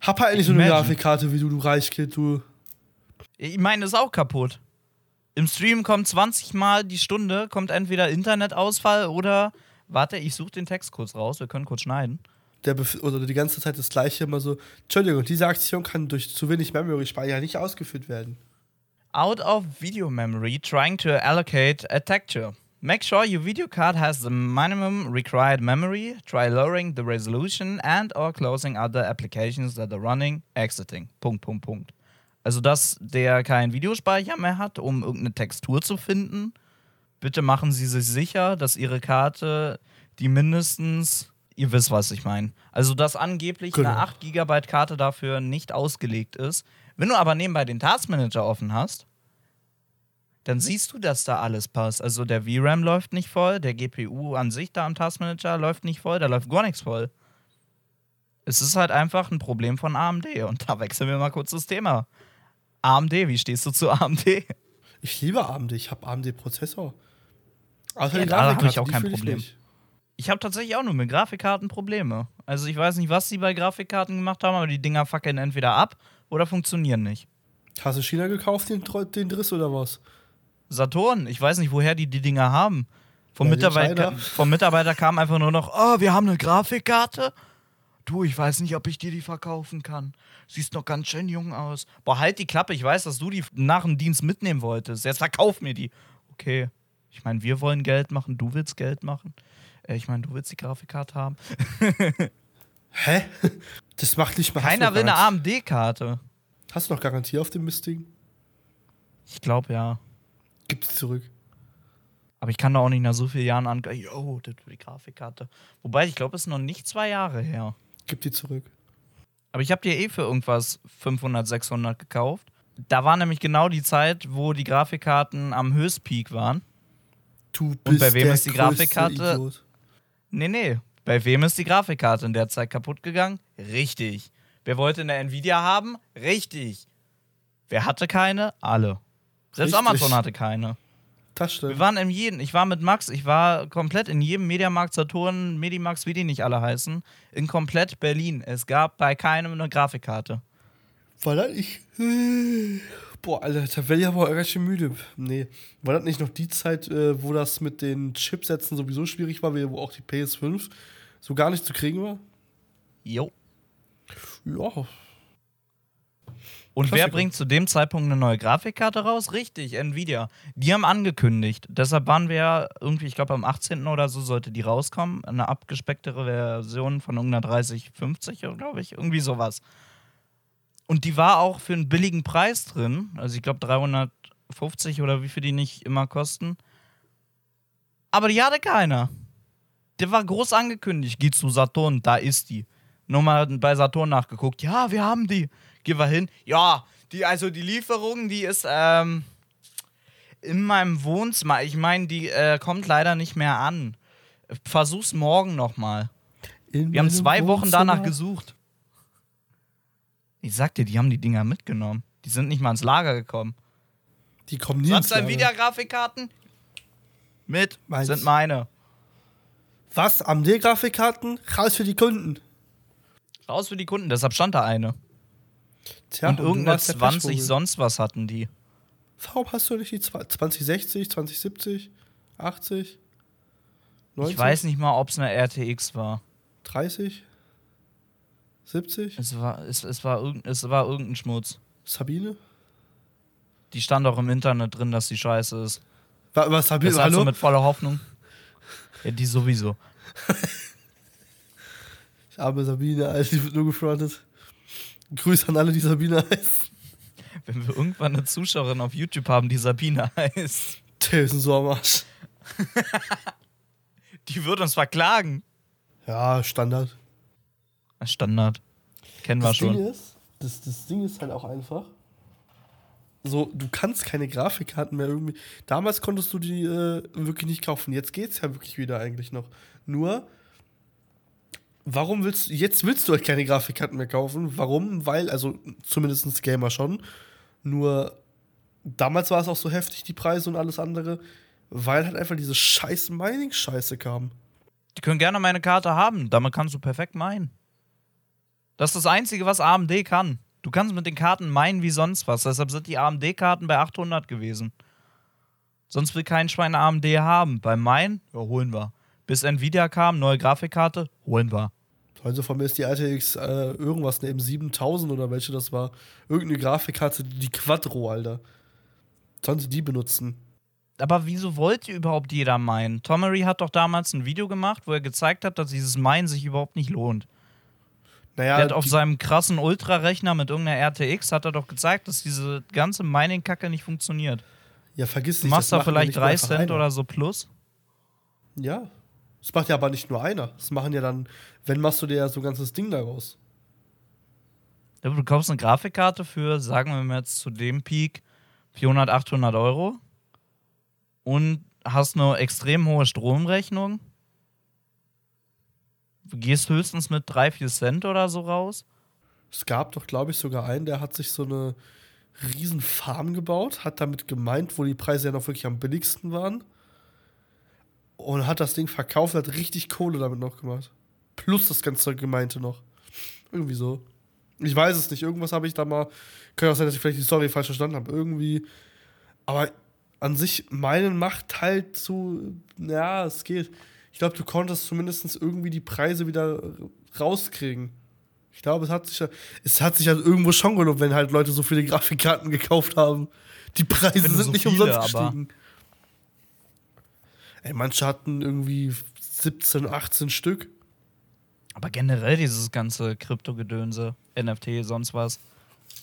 Hab halt nicht so eine Imagine. Grafikkarte wie du, du Reichkind, du. Ich meine, ist auch kaputt. Im Stream kommt 20 Mal die Stunde, kommt entweder Internetausfall oder. Warte, ich suche den Text kurz raus, wir können kurz schneiden. Der bef- oder die ganze Zeit das gleiche immer so. Entschuldigung, diese Aktion kann durch zu wenig Memory-Speicher nicht ausgeführt werden. Out of video memory, trying to allocate a texture. Make sure your video card has the minimum required memory. Try lowering the resolution and or closing other applications that are running, exiting. Punkt, Punkt, Punkt. Also, dass der keinen Videospeicher mehr hat, um irgendeine Textur zu finden. Bitte machen Sie sich sicher, dass Ihre Karte die mindestens, ihr wisst, was ich meine. Also, dass angeblich Genau. eine 8 GB Karte dafür nicht ausgelegt ist. Wenn du aber nebenbei den Taskmanager offen hast, dann siehst du, dass da alles passt. Also der VRAM läuft nicht voll, der GPU an sich da am Taskmanager läuft nicht voll, da läuft gar nichts voll. Es ist halt einfach ein Problem von AMD. Und da wechseln wir mal kurz das Thema. AMD, wie stehst du zu AMD? Ich liebe AMD, ich habe AMD-Prozessor. Außer Ja, da hab Grafikkarte, ich auch kein Problem. nicht. Ich habe tatsächlich auch nur mit Grafikkarten Probleme. Also ich weiß nicht, was sie bei Grafikkarten gemacht haben, aber die Dinger fackeln entweder ab oder funktionieren nicht. Hast du China gekauft, den, den Driss oder was? Saturn, ich weiß nicht, woher die die Dinger haben. Vom, Ja, Mitarbeiter, vom Mitarbeiter kam einfach nur noch, oh, wir haben eine Grafikkarte. Du, ich weiß nicht, ob ich dir die verkaufen kann. Siehst noch ganz schön jung aus. Boah, halt die Klappe, ich weiß, dass du die nach dem Dienst mitnehmen wolltest. Jetzt verkauf mir die. Okay. Ich meine, wir wollen Geld machen, du willst Geld machen. Äh, ich meine, du willst die Grafikkarte haben. Hä? Das macht nicht mal. Keiner will eine AMD-Karte. Hast du noch Garantie auf dem Mistding? Ich glaube ja. Gib die zurück. Aber ich kann da auch nicht nach so vielen Jahren an. Jo, das für die Grafikkarte. Wobei, ich glaube, es ist noch nicht zwei Jahre her. Gib die zurück. Aber ich habe dir eh für irgendwas 500, 600 gekauft. Da war nämlich genau die Zeit, wo die Grafikkarten am Höchstpeak waren. Du bist bei wem der ist die Grafikkarte? Idiot. Nee, nee. Bei wem ist die Grafikkarte in der Zeit kaputt gegangen? Richtig. Wer wollte eine Nvidia haben? Richtig. Wer hatte keine? Alle. Selbst Richtig. Amazon hatte keine. Das stimmt. Wir waren in jedem, ich war mit Max, ich war komplett in jedem Mediamarkt, Saturn, Medimax, wie die nicht alle heißen, in komplett Berlin. Es gab bei keinem eine Grafikkarte. Das nicht. Boah, Alter, da werde ich aber auch ganz schön müde. Nee. War das nicht noch die Zeit, äh, wo das mit den Chipsätzen sowieso schwierig war, wo auch die PS5 so gar nicht zu kriegen war? Jo. Ja. Und wer Klassiker. bringt zu dem Zeitpunkt eine neue Grafikkarte raus? Richtig, Nvidia. Die haben angekündigt. Deshalb waren wir ja irgendwie, ich glaube am 18. oder so sollte die rauskommen. Eine abgespecktere Version von irgendeiner 3050, glaube ich. Irgendwie sowas. Und die war auch für einen billigen Preis drin. Also ich glaube 350 oder wie viel die nicht immer kosten. Aber die hatte keiner. Der war groß angekündigt. Geh zu Saturn, da ist die. Nochmal bei Saturn nachgeguckt. Ja, wir haben die. Gehen wir hin. Ja, die, also die Lieferung, die ist ähm, in meinem Wohnzimmer. Ich meine, die äh, kommt leider nicht mehr an. Versuch's morgen nochmal. Wir haben zwei Wochen danach Wohnzimmer. gesucht. Ich sag dir, die haben die Dinger mitgenommen. Die sind nicht mal ins Lager gekommen. Die kommen nie Sonst ins Lager. wieder Grafikkarten? Mit. Meins. Sind meine. Was? AMD-Grafikkarten? Raus für die Kunden. Raus für die Kunden, deshalb stand da eine. Tja, und du irgendeine warst der 20 Pechvogel. sonst was hatten die. Warum hast du nicht die zwei- 2060, 2070, 80, 90, Ich weiß nicht mal, ob es eine RTX war. 30, 70? Es war, es, es, war irgend, es war irgendein Schmutz. Sabine? Die stand auch im Internet drin, dass die scheiße ist. Wa- Was Sabine? Das also Hallo? mit voller Hoffnung. Ja, die sowieso. Arme Sabine, Alter, die wird nur gefrontet. Grüße an alle, die Sabine heißen. Wenn wir irgendwann eine Zuschauerin auf YouTube haben, die Sabine heißt, Der ist ein so am Arsch. die wird uns verklagen. Ja, Standard. Standard. Kennen wir Das schon. Ding ist, das, das Ding ist halt auch einfach. So, du kannst keine Grafikkarten mehr irgendwie. Damals konntest du die äh, wirklich nicht kaufen. Jetzt geht's ja wirklich wieder eigentlich noch. Nur, warum willst du, jetzt willst du halt keine Grafikkarten mehr kaufen? Warum? Weil, also zumindest Gamer schon. Nur, damals war es auch so heftig, die Preise und alles andere, weil halt einfach diese scheiß Mining-Scheiße kam. Die können gerne meine Karte haben. Damit kannst du perfekt meinen. Das ist das Einzige, was AMD kann. Du kannst mit den Karten meinen wie sonst was. Deshalb sind die AMD-Karten bei 800 gewesen. Sonst will kein Schwein AMD haben. Beim Meinen, ja, holen wir. Bis Nvidia kam, neue Grafikkarte, holen wir. Also von mir ist die RTX äh, irgendwas, ne, eben 7000 oder welche das war. Irgendeine Grafikkarte, die Quattro, Alter. Sollen sie die benutzen? Aber wieso wollte überhaupt jeder meinen? Tomery hat doch damals ein Video gemacht, wo er gezeigt hat, dass dieses Meinen sich überhaupt nicht lohnt. Naja, Der hat auf seinem krassen Ultrarechner mit irgendeiner RTX hat er doch gezeigt, dass diese ganze Mining-Kacke nicht funktioniert. ja, vergiss Du nicht. machst das da vielleicht nicht nur 3 einfach Cent einer. oder so plus. Ja. Das macht ja aber nicht nur einer. Das machen ja dann, wenn machst du dir ja so ein ganzes Ding daraus. Ja, Du kaufst eine Grafikkarte für, sagen wir mal jetzt zu dem Peak, 400, 800 Euro und hast eine extrem hohe Stromrechnung. Gehst höchstens mit 3, 4 Cent oder so raus. Es gab doch, glaube ich, sogar einen, der hat sich so eine riesen Farm gebaut, hat damit gemeint, wo die Preise ja noch wirklich am billigsten waren. und hat das Ding verkauft, hat richtig Kohle damit noch gemacht. Plus das ganze Gemeinte noch. Irgendwie so. Ich weiß es nicht. Irgendwas habe ich da mal. Könnte auch sein, dass ich vielleicht die Story falsch verstanden habe. Irgendwie. Aber an sich, meinen macht halt so. Ja, es geht. Ich glaube, du konntest zumindest irgendwie die Preise wieder rauskriegen. Ich glaube, es hat sich ja, es hat sich halt irgendwo schon gelohnt, wenn halt Leute so viele Grafikkarten gekauft haben. Die Preise sind so nicht viele, umsonst gestiegen. Ey, manche hatten irgendwie 17, 18 Stück. Aber generell dieses ganze Krypto-Gedönse, NFT, sonst was.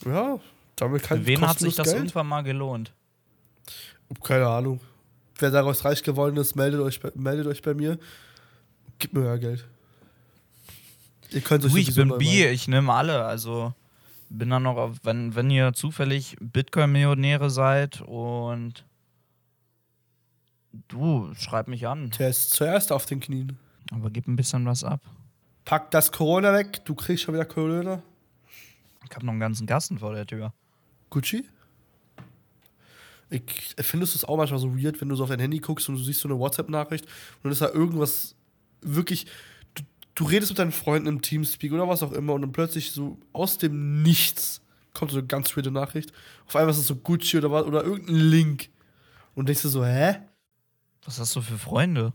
Ja, damit kann Für wen hat sich das Geld. irgendwann mal gelohnt? Keine Ahnung. Wer daraus reich geworden ist, meldet euch, bei- meldet euch bei mir. Gib mir euer Geld. Ihr könnt euch Du, ich bin bi, machen. ich nehme alle. Also bin dann noch, auf, wenn, wenn ihr zufällig Bitcoin-Millionäre seid und du, schreib mich an. Der ist zuerst auf den Knien. Aber gib ein bisschen was ab. Pack das Corona weg, du kriegst schon wieder Corona. Ich hab noch einen ganzen Gasten vor der Tür. Gucci? Ich, findest du es auch manchmal so weird, wenn du so auf dein Handy guckst und du siehst so eine WhatsApp-Nachricht und dann ist da irgendwas wirklich. Du, du redest mit deinen Freunden im Teamspeak oder was auch immer und dann plötzlich so aus dem Nichts kommt so eine ganz weirde Nachricht. Auf einmal ist es so Gucci oder was oder irgendein Link. Und denkst du so, hä? Was hast du für Freunde?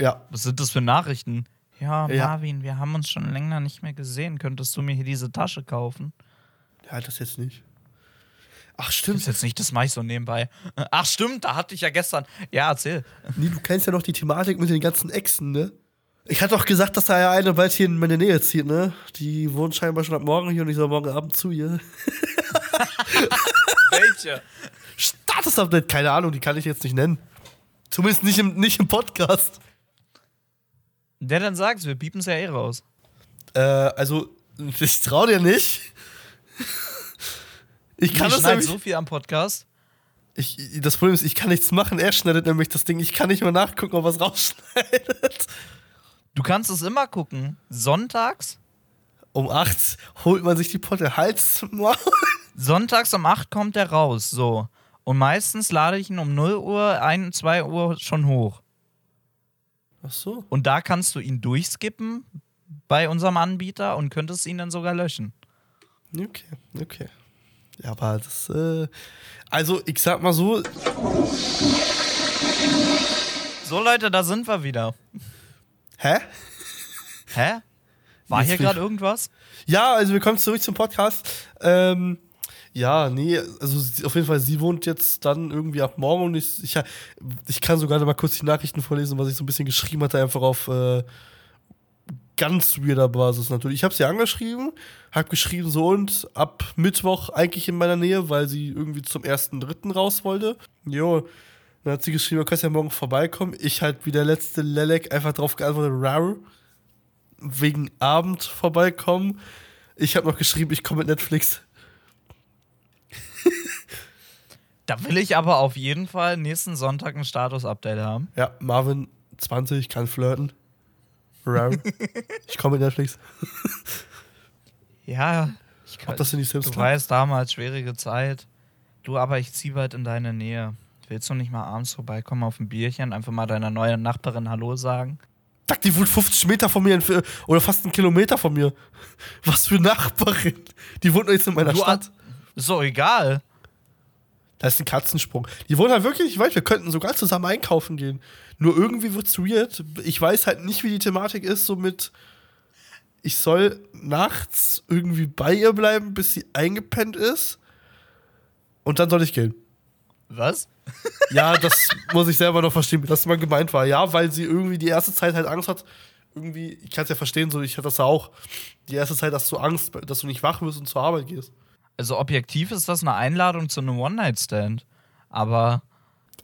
Ja. Was sind das für Nachrichten? Ja, Ja. Marvin, wir haben uns schon länger nicht mehr gesehen. Könntest du mir hier diese Tasche kaufen? Ja, das jetzt nicht. Ach, Das stimmt. ist jetzt nicht, das mache ich so nebenbei. Ach, stimmt, da hatte ich ja gestern. Ja, erzähl. Nee, du kennst ja noch die Thematik mit den ganzen Exen, ne? Ich hatte doch gesagt, dass da ja eine bald hier in meine Nähe zieht, ne? Die wohnt scheinbar schon ab morgen hier und ich soll morgen Abend zu ihr. Welche? Status-Update, keine Ahnung, die kann ich jetzt nicht nennen. Zumindest nicht im, nicht im Podcast. Der dann sagt's, wir piepen es ja eh raus. Äh, also, ich trau dir nicht. Ich kann ich das schneide nämlich. so viel am Podcast. Ich, das Problem ist, ich kann nichts machen. Er schneidet nämlich das Ding. Ich kann nicht mal nachgucken, ob er es rausschneidet. Du kannst es immer gucken. Sonntags. Um 8 holt man sich die Potte. Hals, Maul. Sonntags um 8 kommt der raus. So. Und meistens lade ich ihn um 0 Uhr, 1, 2 Uhr schon hoch. Ach so. Und da kannst du ihn durchskippen bei unserem Anbieter und könntest ihn dann sogar löschen. Okay, okay. Ja, aber das, äh, also ich sag mal so, So, Leute, da sind wir wieder. hä? Hä? War Jetzt hier gerade irgendwas? Ja, also wir kommen zurück zum Podcast. Ähm, ja, nee, also auf jeden Fall, sie wohnt jetzt dann irgendwie ab morgen und ich, ich, ich kann sogar mal kurz die Nachrichten vorlesen, was ich so ein bisschen geschrieben hatte, einfach auf äh, ganz weirder Basis natürlich. Ich habe sie angeschrieben, habe geschrieben so und ab Mittwoch eigentlich in meiner Nähe, weil sie irgendwie zum 1.3. raus wollte. Jo, dann hat sie geschrieben, du kannst ja morgen vorbeikommen. Ich halt wie der letzte Lelek einfach drauf geantwortet, rar wegen Abend vorbeikommen. Ich habe noch geschrieben, ich komme mit Netflix. Da will ich aber auf jeden Fall nächsten Sonntag ein Status-Update haben. Ja, Marvin 20 kann flirten. Ich komme mit Netflix. Ja, ich kann, Ob das in die Sims du klappt? weißt, damals schwierige Zeit. Du, aber ich zieh bald in deine Nähe. Willst du nicht mal abends vorbeikommen auf ein Bierchen, einfach mal deiner neuen Nachbarin Hallo sagen? Dack, die wohnt 50 Meter von mir oder fast einen Kilometer von mir. Was für Nachbarin. Die wohnt jetzt in meiner Du, Stadt. Ist doch egal. Da ist ein Katzensprung. Die wohnen halt wirklich nicht weit. Wir könnten sogar zusammen einkaufen gehen. Nur irgendwie wird's weird. Ich weiß halt nicht, wie die Thematik ist, so mit. Ich soll nachts irgendwie bei ihr bleiben, bis sie eingepennt ist. Und dann soll ich gehen. Was? Ja, das muss ich selber noch verstehen, wie das mal gemeint war. Ja, weil sie irgendwie die erste Zeit halt Angst hat. Irgendwie, ich kann es ja verstehen, so ich hatte das ja auch. Die erste Zeit hast du Angst, dass du nicht wach wirst und zur Arbeit gehst. Also objektiv ist das eine Einladung zu einem One-Night-Stand. Aber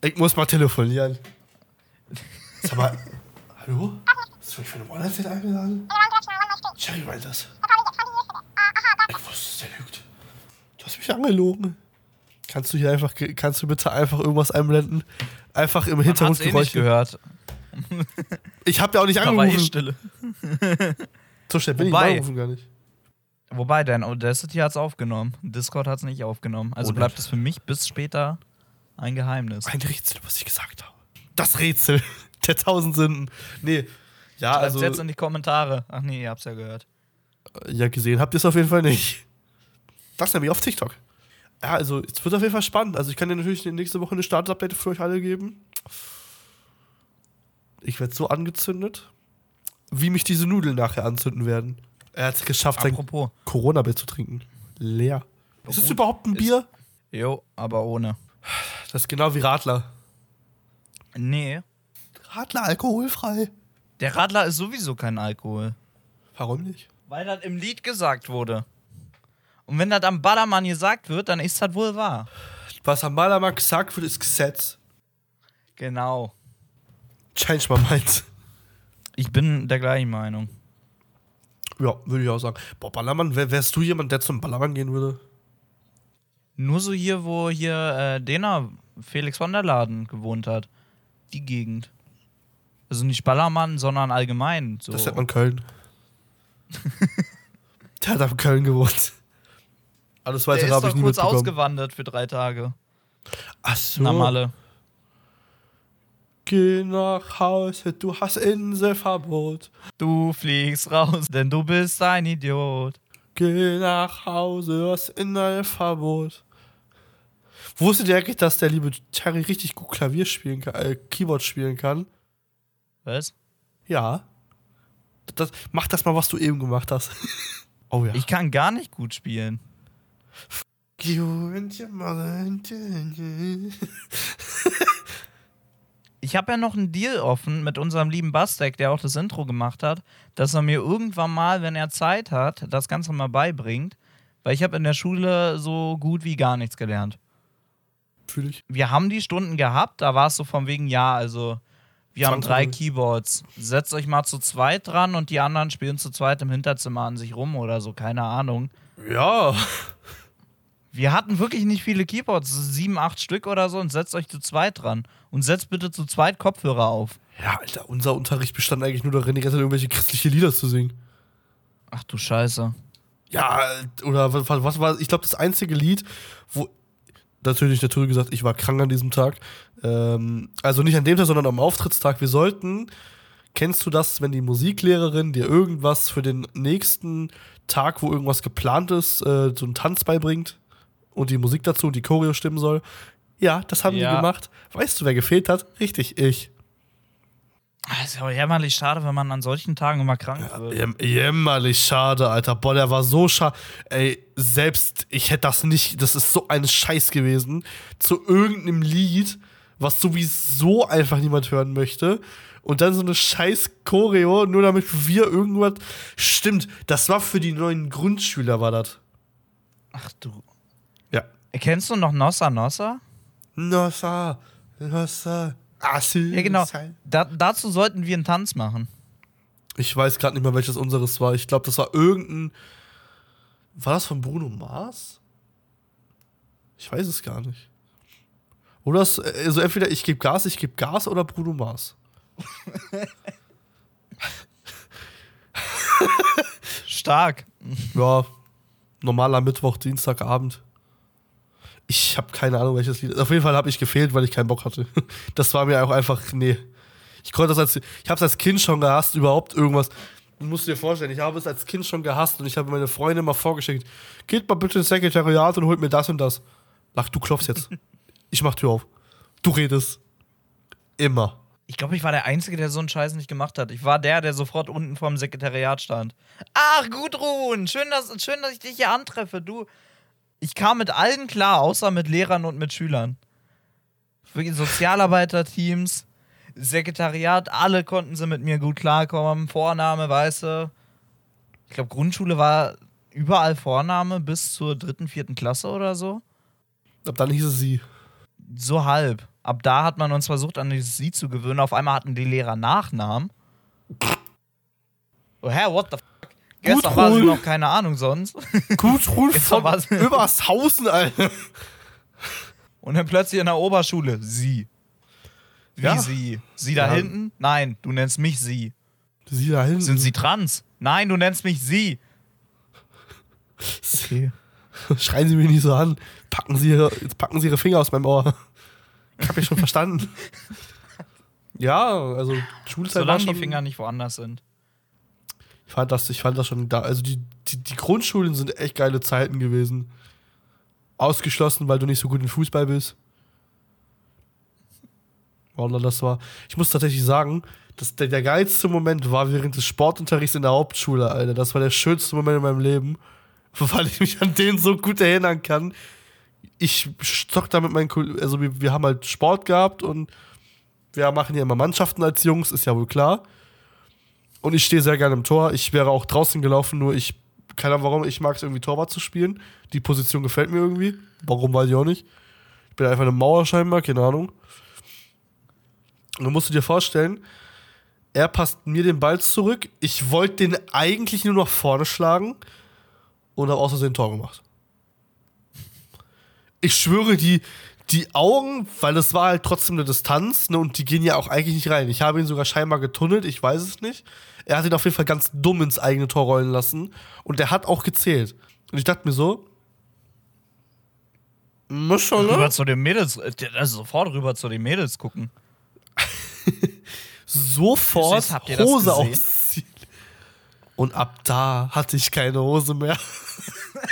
Ich muss mal telefonieren. Sag mal, hallo? Hast du mich für eine eingeladen? Jerry meint das. Ich wusste, der lügt. Du hast mich angelogen. Kannst du hier einfach, kannst du bitte einfach irgendwas einblenden? Einfach im Hintergrund eh nicht gehört. Ich habe ja auch nicht Da war eh angerufen. Stille. So schnell bin Wobei- ich angerufen gar nicht. Wobei, dein Audacity hat's aufgenommen. Discord hat's nicht aufgenommen. Also Oh, bleibt es für mich bis später ein Geheimnis. Ein Rätsel, was ich gesagt habe. Das Rätsel der tausend Sünden. Nee. Ja, Schreibt's also. jetzt in die Kommentare. Ach nee, ihr habt's ja gehört. Ja, gesehen habt ihr es auf jeden Fall nicht. Das nämlich auf TikTok. Ja, also, es wird auf jeden Fall spannend. Also, ich kann dir natürlich nächste Woche eine Status-Update für euch alle geben. Ich werde so angezündet, wie mich diese Nudeln nachher anzünden werden. Er hat es geschafft, sein Apropos. Corona-Bier zu trinken. Leer. Ist Gut. überhaupt ein Ist- Bier? Jo, aber ohne. Das ist genau wie Radler. Nee. Radler alkoholfrei. Der Radler ist sowieso kein Alkohol. Warum nicht? Weil das im Lied gesagt wurde. Und wenn das am Ballermann gesagt wird, dann ist das wohl wahr. Was am Ballermann gesagt wird, ist Gesetz. Genau. Change my mind. Ich bin der gleichen Meinung. Ja, würde ich auch sagen. Boah, Ballermann, wär, wärst du jemand, der zum Ballermann gehen würde? Nur so hier, wo hier äh, Dena Felix von der Laden gewohnt hat. Die Gegend. Also nicht Ballermann, sondern allgemein. So. Das nennt man Köln. der hat auf Köln gewohnt. Alles weitere habe ich nie kurz mitbekommen. ausgewandert für drei Tage. Ach so. Na Malle. Geh nach Hause, du hast Inselverbot. Du fliegst raus, denn du bist ein Idiot. Geh nach Hause, du hast Inselverbot. Wusstet ihr eigentlich, dass der liebe Terry richtig gut Klavier spielen kann, äh, Keyboard spielen kann? Was? Ja. Das, mach das mal, was du eben gemacht hast. oh ja. Ich kann gar nicht gut spielen. Ich habe ja noch einen Deal offen mit unserem lieben Bastek, der auch das Intro gemacht hat, dass er mir irgendwann mal, wenn er Zeit hat, das Ganze mal beibringt. Weil ich habe in der Schule so gut wie gar nichts gelernt. Fühl ich. Wir haben die Stunden gehabt, da war es so von wegen, ja, also wir haben drei. Keyboards. Setzt euch mal zu zweit dran und die anderen spielen zu zweit im Hinterzimmer an sich rum oder so, keine Ahnung. Ja. Wir hatten wirklich nicht viele Keyboards, sieben, acht Stück oder so und setzt euch zu zweit dran. Und setzt bitte zu zweit Kopfhörer auf. Ja, Alter, unser Unterricht bestand eigentlich nur darin, die ganze Zeit irgendwelche christliche Lieder zu singen. Ach du Scheiße. Ja, oder was, was war, ich glaube, das einzige Lied, wo, natürlich, natürlich gesagt, ich war krank an diesem Tag. Ähm, also nicht an dem Tag, sondern am Auftrittstag. Wir sollten, kennst du das, wenn die Musiklehrerin dir irgendwas für den nächsten Tag, wo irgendwas geplant ist, äh, so einen Tanz beibringt und die Musik dazu und die Choreo stimmen soll? Ja, das haben Ja. die gemacht. Weißt du, wer gefehlt hat? Richtig, ich. Das ist aber jämmerlich schade, wenn man an solchen Tagen immer krank wird. Jäm jämmerlich schade, Alter. Boah, der war so schade. Ey, selbst ich hätte das nicht. Das ist so ein Scheiß gewesen. Zu irgendeinem Lied, was sowieso einfach niemand hören möchte. Und dann so eine scheiß Choreo, nur damit wir irgendwas. Stimmt, das war für die neuen Grundschüler, war das. Ach du. Ja. Kennst du noch Nossa Nossa? Nossa, Nossa. Asyl. Ja, genau. Da, dazu sollten wir einen Tanz machen. Ich weiß gerade nicht mehr, welches unseres war. Ich glaube, das war irgendein. War das von Bruno Mars? Ich weiß es gar nicht. Oder es, also entweder ich gebe Gas, ich gebe Gas oder Bruno Mars. Stark. Ja, normaler Mittwoch, Dienstagabend. Ich habe keine Ahnung, welches Lied. Auf jeden Fall habe ich gefehlt, weil ich keinen Bock hatte. Das war mir auch einfach, nee. Ich konnte das als, ich habe es als Kind schon gehasst, überhaupt irgendwas. Du musst dir vorstellen, ich habe es als Kind schon gehasst und ich habe meine Freunde mal vorgeschickt, geht mal bitte ins Sekretariat und holt mir das und das. Ach, du klopfst jetzt. Ich mach Tür auf. Du redest. Immer. Ich glaube, ich war der Einzige, der so einen Scheiß nicht gemacht hat. Ich war der, der sofort unten vorm Sekretariat stand. Ach, Gudrun, schön, dass, schön, dass ich dich hier antreffe. Du, ich kam mit allen klar, außer mit Lehrern und mit Schülern. Wirklich Sozialarbeiterteams, Sekretariat, alle konnten sie mit mir gut klarkommen. Vorname, weißt du. Ich glaube, Grundschule war überall Vorname bis zur dritten, vierten Klasse oder so. Ab dann hieß es sie. So halb. Ab da hat man uns versucht, an dieses Sie zu gewöhnen. Auf einmal hatten die Lehrer Nachnamen. Oh, hä, what the fuck? Gestern war sie noch keine Ahnung sonst. Gut, Ruf Jetzt von Übershausen, Alter. Und dann plötzlich in der Oberschule Sie. Wie Ja. Sie? Sie da Ja. hinten? Nein, du nennst mich Sie. Sie da hinten. Sind Sie trans? Nein, du nennst mich Sie. Okay. Schreien Sie mich nicht so an. Packen Sie jetzt packen Sie Ihre Finger aus meinem Ohr. Ich hab mich schon verstanden. Ja, also Schulzeit war Solange schon, die Finger nicht woanders sind. Ich fand das, ich fand das schon da. Also die, die, die Grundschulen sind echt geile Zeiten gewesen. Ausgeschlossen, weil du nicht so gut in Fußball bist. Wallah, das war. Ich muss tatsächlich sagen, dass der, der geilste Moment war während des Sportunterrichts in der Hauptschule, Alter. Das war der schönste Moment in meinem Leben. Weil ich mich an den so gut erinnern kann. Ich stock da mit meinen Kollegen, also wir, wir haben halt Sport gehabt und wir machen hier immer Mannschaften als Jungs, ist ja wohl klar. Und ich stehe sehr gerne im Tor. Ich wäre auch draußen gelaufen, nur ich, keine Ahnung warum, ich mag es irgendwie Torwart zu spielen. Die Position gefällt mir irgendwie. Warum weiß ich auch nicht. Ich bin einfach eine Mauer scheinbar, keine Ahnung. Und dann musst du dir vorstellen, er passt mir den Ball zurück. Ich wollte den eigentlich nur nach vorne schlagen und habe Versehen ein Tor gemacht. Ich schwöre, die, die Augen, weil das war halt trotzdem eine Distanz, ne, und die gehen ja auch eigentlich nicht rein. Ich habe ihn sogar scheinbar getunnelt, ich weiß es nicht. Er hat ihn auf jeden Fall ganz dumm ins eigene Tor rollen lassen und der hat auch gezählt. Und ich dachte mir so, muss schon, Rüber ne? zu den Mädels, äh, also sofort rüber zu den Mädels gucken. Sofort Süß, habt ihr das Hose ausziehen. Und ab da hatte ich keine Hose mehr.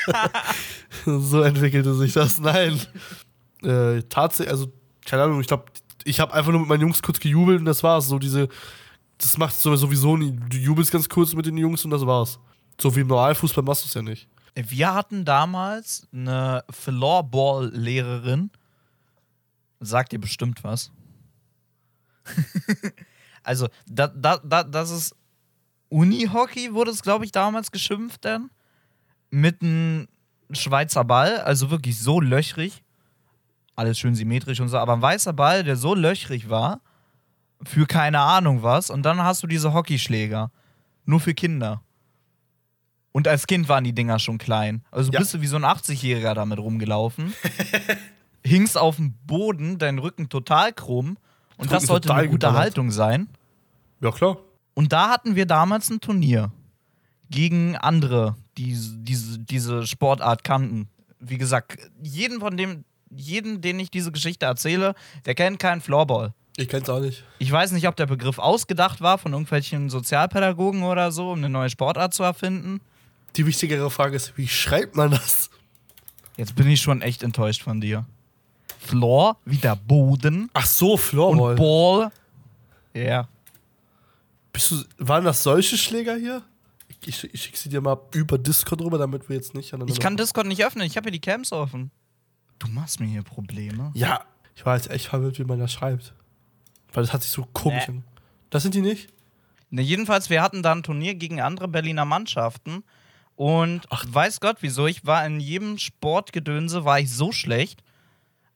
so entwickelte sich das. Nein. Äh, tatsächlich, also, keine Ahnung, ich glaube, ich habe einfach nur mit meinen Jungs kurz gejubelt und das war's. So diese, das macht so- sowieso nie. Du jubelst ganz kurz mit den Jungs und das war's. So wie im Normalfußball machst du es ja nicht. Wir hatten damals eine Floorball-Lehrerin. Sagt ihr bestimmt was. also, da, da, da, das ist Unihockey, wurde es, glaube ich, damals geschimpft dann. Mit einem Schweizer Ball, also wirklich so löchrig. Alles schön symmetrisch und so, aber ein weißer Ball, der so löchrig war, für keine Ahnung was. Und dann hast du diese Hockeyschläger. Nur für Kinder. Und als Kind waren die Dinger schon klein. Also Ja. bist du wie so ein 80-Jähriger damit rumgelaufen. hingst auf dem Boden, dein Rücken total krumm. Und Rücken das sollte eine gute. Haltung sein. Ja, klar. Und da hatten wir damals ein Turnier gegen andere, die diese, diese Sportart kannten. Wie gesagt, jeden von dem, jeden, den ich diese Geschichte erzähle, der kennt keinen Floorball. Ich kenn's auch nicht. Ich weiß nicht, ob der Begriff ausgedacht war von irgendwelchen Sozialpädagogen oder so, um eine neue Sportart zu erfinden. Die wichtigere Frage ist, wie schreibt man das? Jetzt bin ich schon echt enttäuscht von dir. Floor, wie der Boden. Ach so, Floorball. Und Ball. Ja. Bist du, waren das solche Schläger hier? Ich, ich, ich schicke sie dir mal über Discord rüber, damit wir jetzt nicht. Ich kann Discord nicht öffnen, ich habe hier die Cams offen. Du machst mir hier Probleme. Ja, ich war jetzt echt verwirrt, wie man das schreibt. Weil das hat sich so komisch Nee. Das sind die nicht? Ne, jedenfalls, wir hatten da ein Turnier gegen andere Berliner Mannschaften. Und weiß Gott wieso, ich war in jedem Sportgedönse, war ich so schlecht.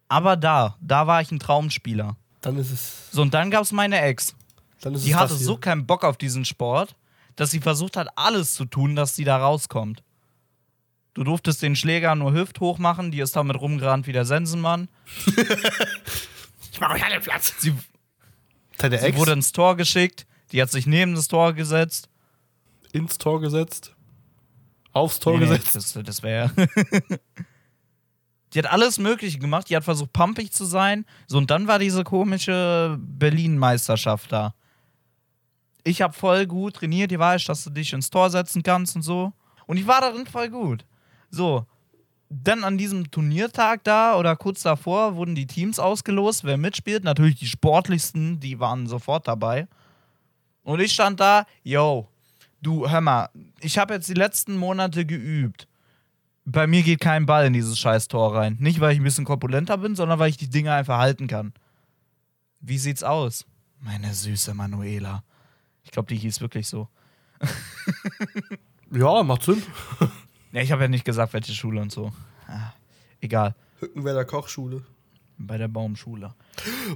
Aber da, da war ich ein Traumspieler. Dann ist es. So, und dann gab es meine Ex. Dann ist Die es hatte das hier. so keinen Bock auf diesen Sport, dass sie versucht hat, alles zu tun, dass sie da rauskommt. Du durftest den Schläger nur hüfthoch machen, die ist damit rumgerannt wie der Sensenmann. Ich mach euch alle Platz. Sie, Deine sie Ex wurde ins Tor geschickt, die hat sich neben das Tor gesetzt. ins Tor gesetzt. Aufs Tor nee, gesetzt. Das, das wäre. die hat alles Mögliche gemacht. Die hat versucht, pumpig zu sein. So, und dann war diese komische Berlin-Meisterschaft da. Ich habe voll gut trainiert. Die weiß, dass du dich ins Tor setzen kannst und so. Und ich war darin voll gut. So. Dann an diesem Turniertag da oder kurz davor wurden die Teams ausgelost, wer mitspielt. Natürlich die sportlichsten, die waren sofort dabei. Und ich stand da, yo, du, hör mal, ich habe jetzt die letzten Monate geübt. Bei mir geht kein Ball in dieses scheiß Tor rein. Nicht, weil ich ein bisschen korpulenter bin, sondern weil ich die Dinge einfach halten kann. Wie sieht's aus? Meine süße Manuela. Ich glaube, die hieß wirklich so. Ja, macht Sinn. Ja, ich habe ja nicht gesagt, welche Schule und so. Ah, egal. Hückenwerder Kochschule. Bei der Baumschule.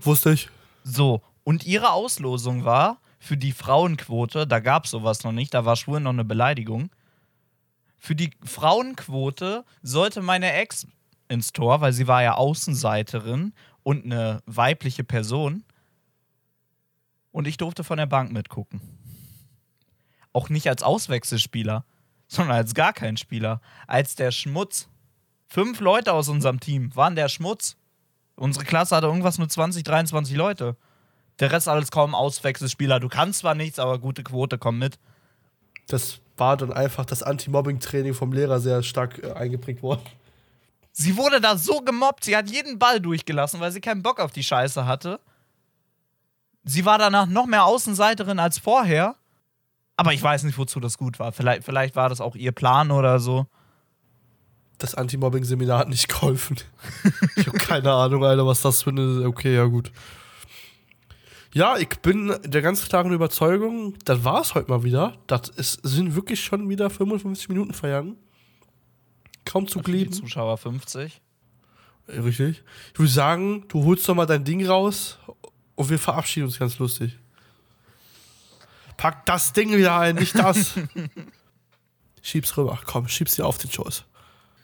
Wusste ich. So, und ihre Auslosung war für die Frauenquote, da gab es sowas noch nicht, da war schwul noch eine Beleidigung. Für die Frauenquote sollte meine Ex ins Tor, weil sie war ja Außenseiterin und eine weibliche Person. Und ich durfte von der Bank mitgucken. Auch nicht als Auswechselspieler, sondern als gar kein Spieler. Als der Schmutz. Fünf Leute aus unserem Team waren der Schmutz. Unsere Klasse hatte irgendwas mit 20, 23 Leute. Der Rest alles kaum Auswechselspieler. Du kannst zwar nichts, aber gute Quote, komm mit. Das war dann einfach das Anti-Mobbing-Training vom Lehrer sehr stark äh, eingeprägt worden. Sie wurde da so gemobbt, sie hat jeden Ball durchgelassen, weil sie keinen Bock auf die Scheiße hatte. Sie war danach noch mehr Außenseiterin als vorher. Aber ich weiß nicht, wozu das gut war. Vielleicht, vielleicht war das auch ihr Plan oder so. Das Anti-Mobbing-Seminar hat nicht geholfen. ich habe keine Ahnung, Alter, was das für eine. Okay, ja, gut. Ja, ich bin der ganz klaren Überzeugung, das war es heute mal wieder. Das ist, sind wirklich schon wieder 55 Minuten vergangen. Kaum zu geblieben. Zuschauer 50. Richtig. Ich würde sagen, du holst doch mal dein Ding raus und wir verabschieden uns ganz lustig. Pack das Ding wieder ein, nicht das. schieb's rüber. Komm, schieb's dir auf den Schoß.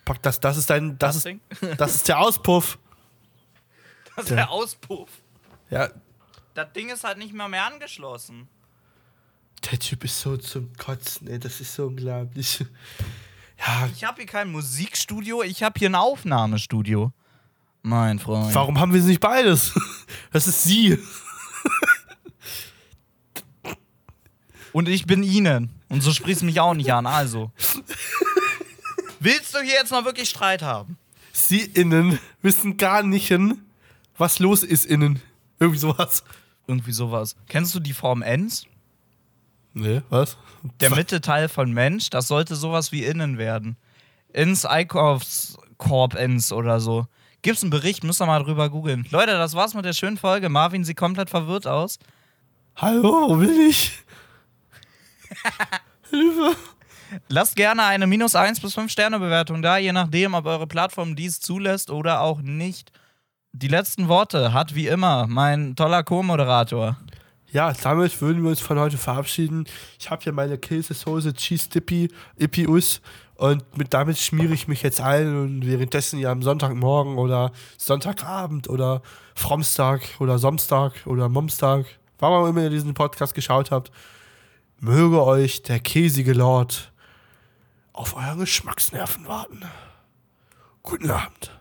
Pack das, das ist dein, das, ist, Ding? das ist der Auspuff. Das ist der Auspuff. Ja, Das Ding ist halt nicht mal mehr angeschlossen. der Typ ist so zum Kotzen, ey, das ist so unglaublich. Ja, Ich habe hier kein Musikstudio, ich habe hier ein Aufnahmestudio. Mein Freund. warum haben wir nicht beides? Das ist sie. Und ich bin Ihnen. Und so sprichst du mich auch nicht an, also. Willst du hier jetzt mal wirklich Streit haben? Sie innen wissen gar nicht, was los ist innen. Irgendwie sowas. Irgendwie sowas. Kennst du die Form Ens? Nee, was? Der Mittelteil von Mensch, das sollte sowas wie innen werden. Ins Einkaufskorb Ens oder so. Gibt's einen Bericht, müsst ihr mal drüber googeln. Leute, das war's mit der schönen Folge. Marvin sieht komplett verwirrt aus. Hallo, wo bin ich? Hilfe. Lasst gerne eine minus 1 bis 5 Sterne Bewertung da, je nachdem, ob eure Plattform dies zulässt oder auch nicht. Die letzten Worte hat wie immer mein toller Co-Moderator. Ja, damit würden wir uns von heute verabschieden. Ich habe hier meine Käsesoße Cheese Dippy Ipius und mit damit schmiere ich mich jetzt ein und währenddessen ihr am Sonntagmorgen oder Sonntagabend oder Fromstag oder Samstag oder Momstag, wann auch immer ihr diesen Podcast geschaut habt, möge euch der käsige Lord auf euren Geschmacksnerven warten. Guten Abend.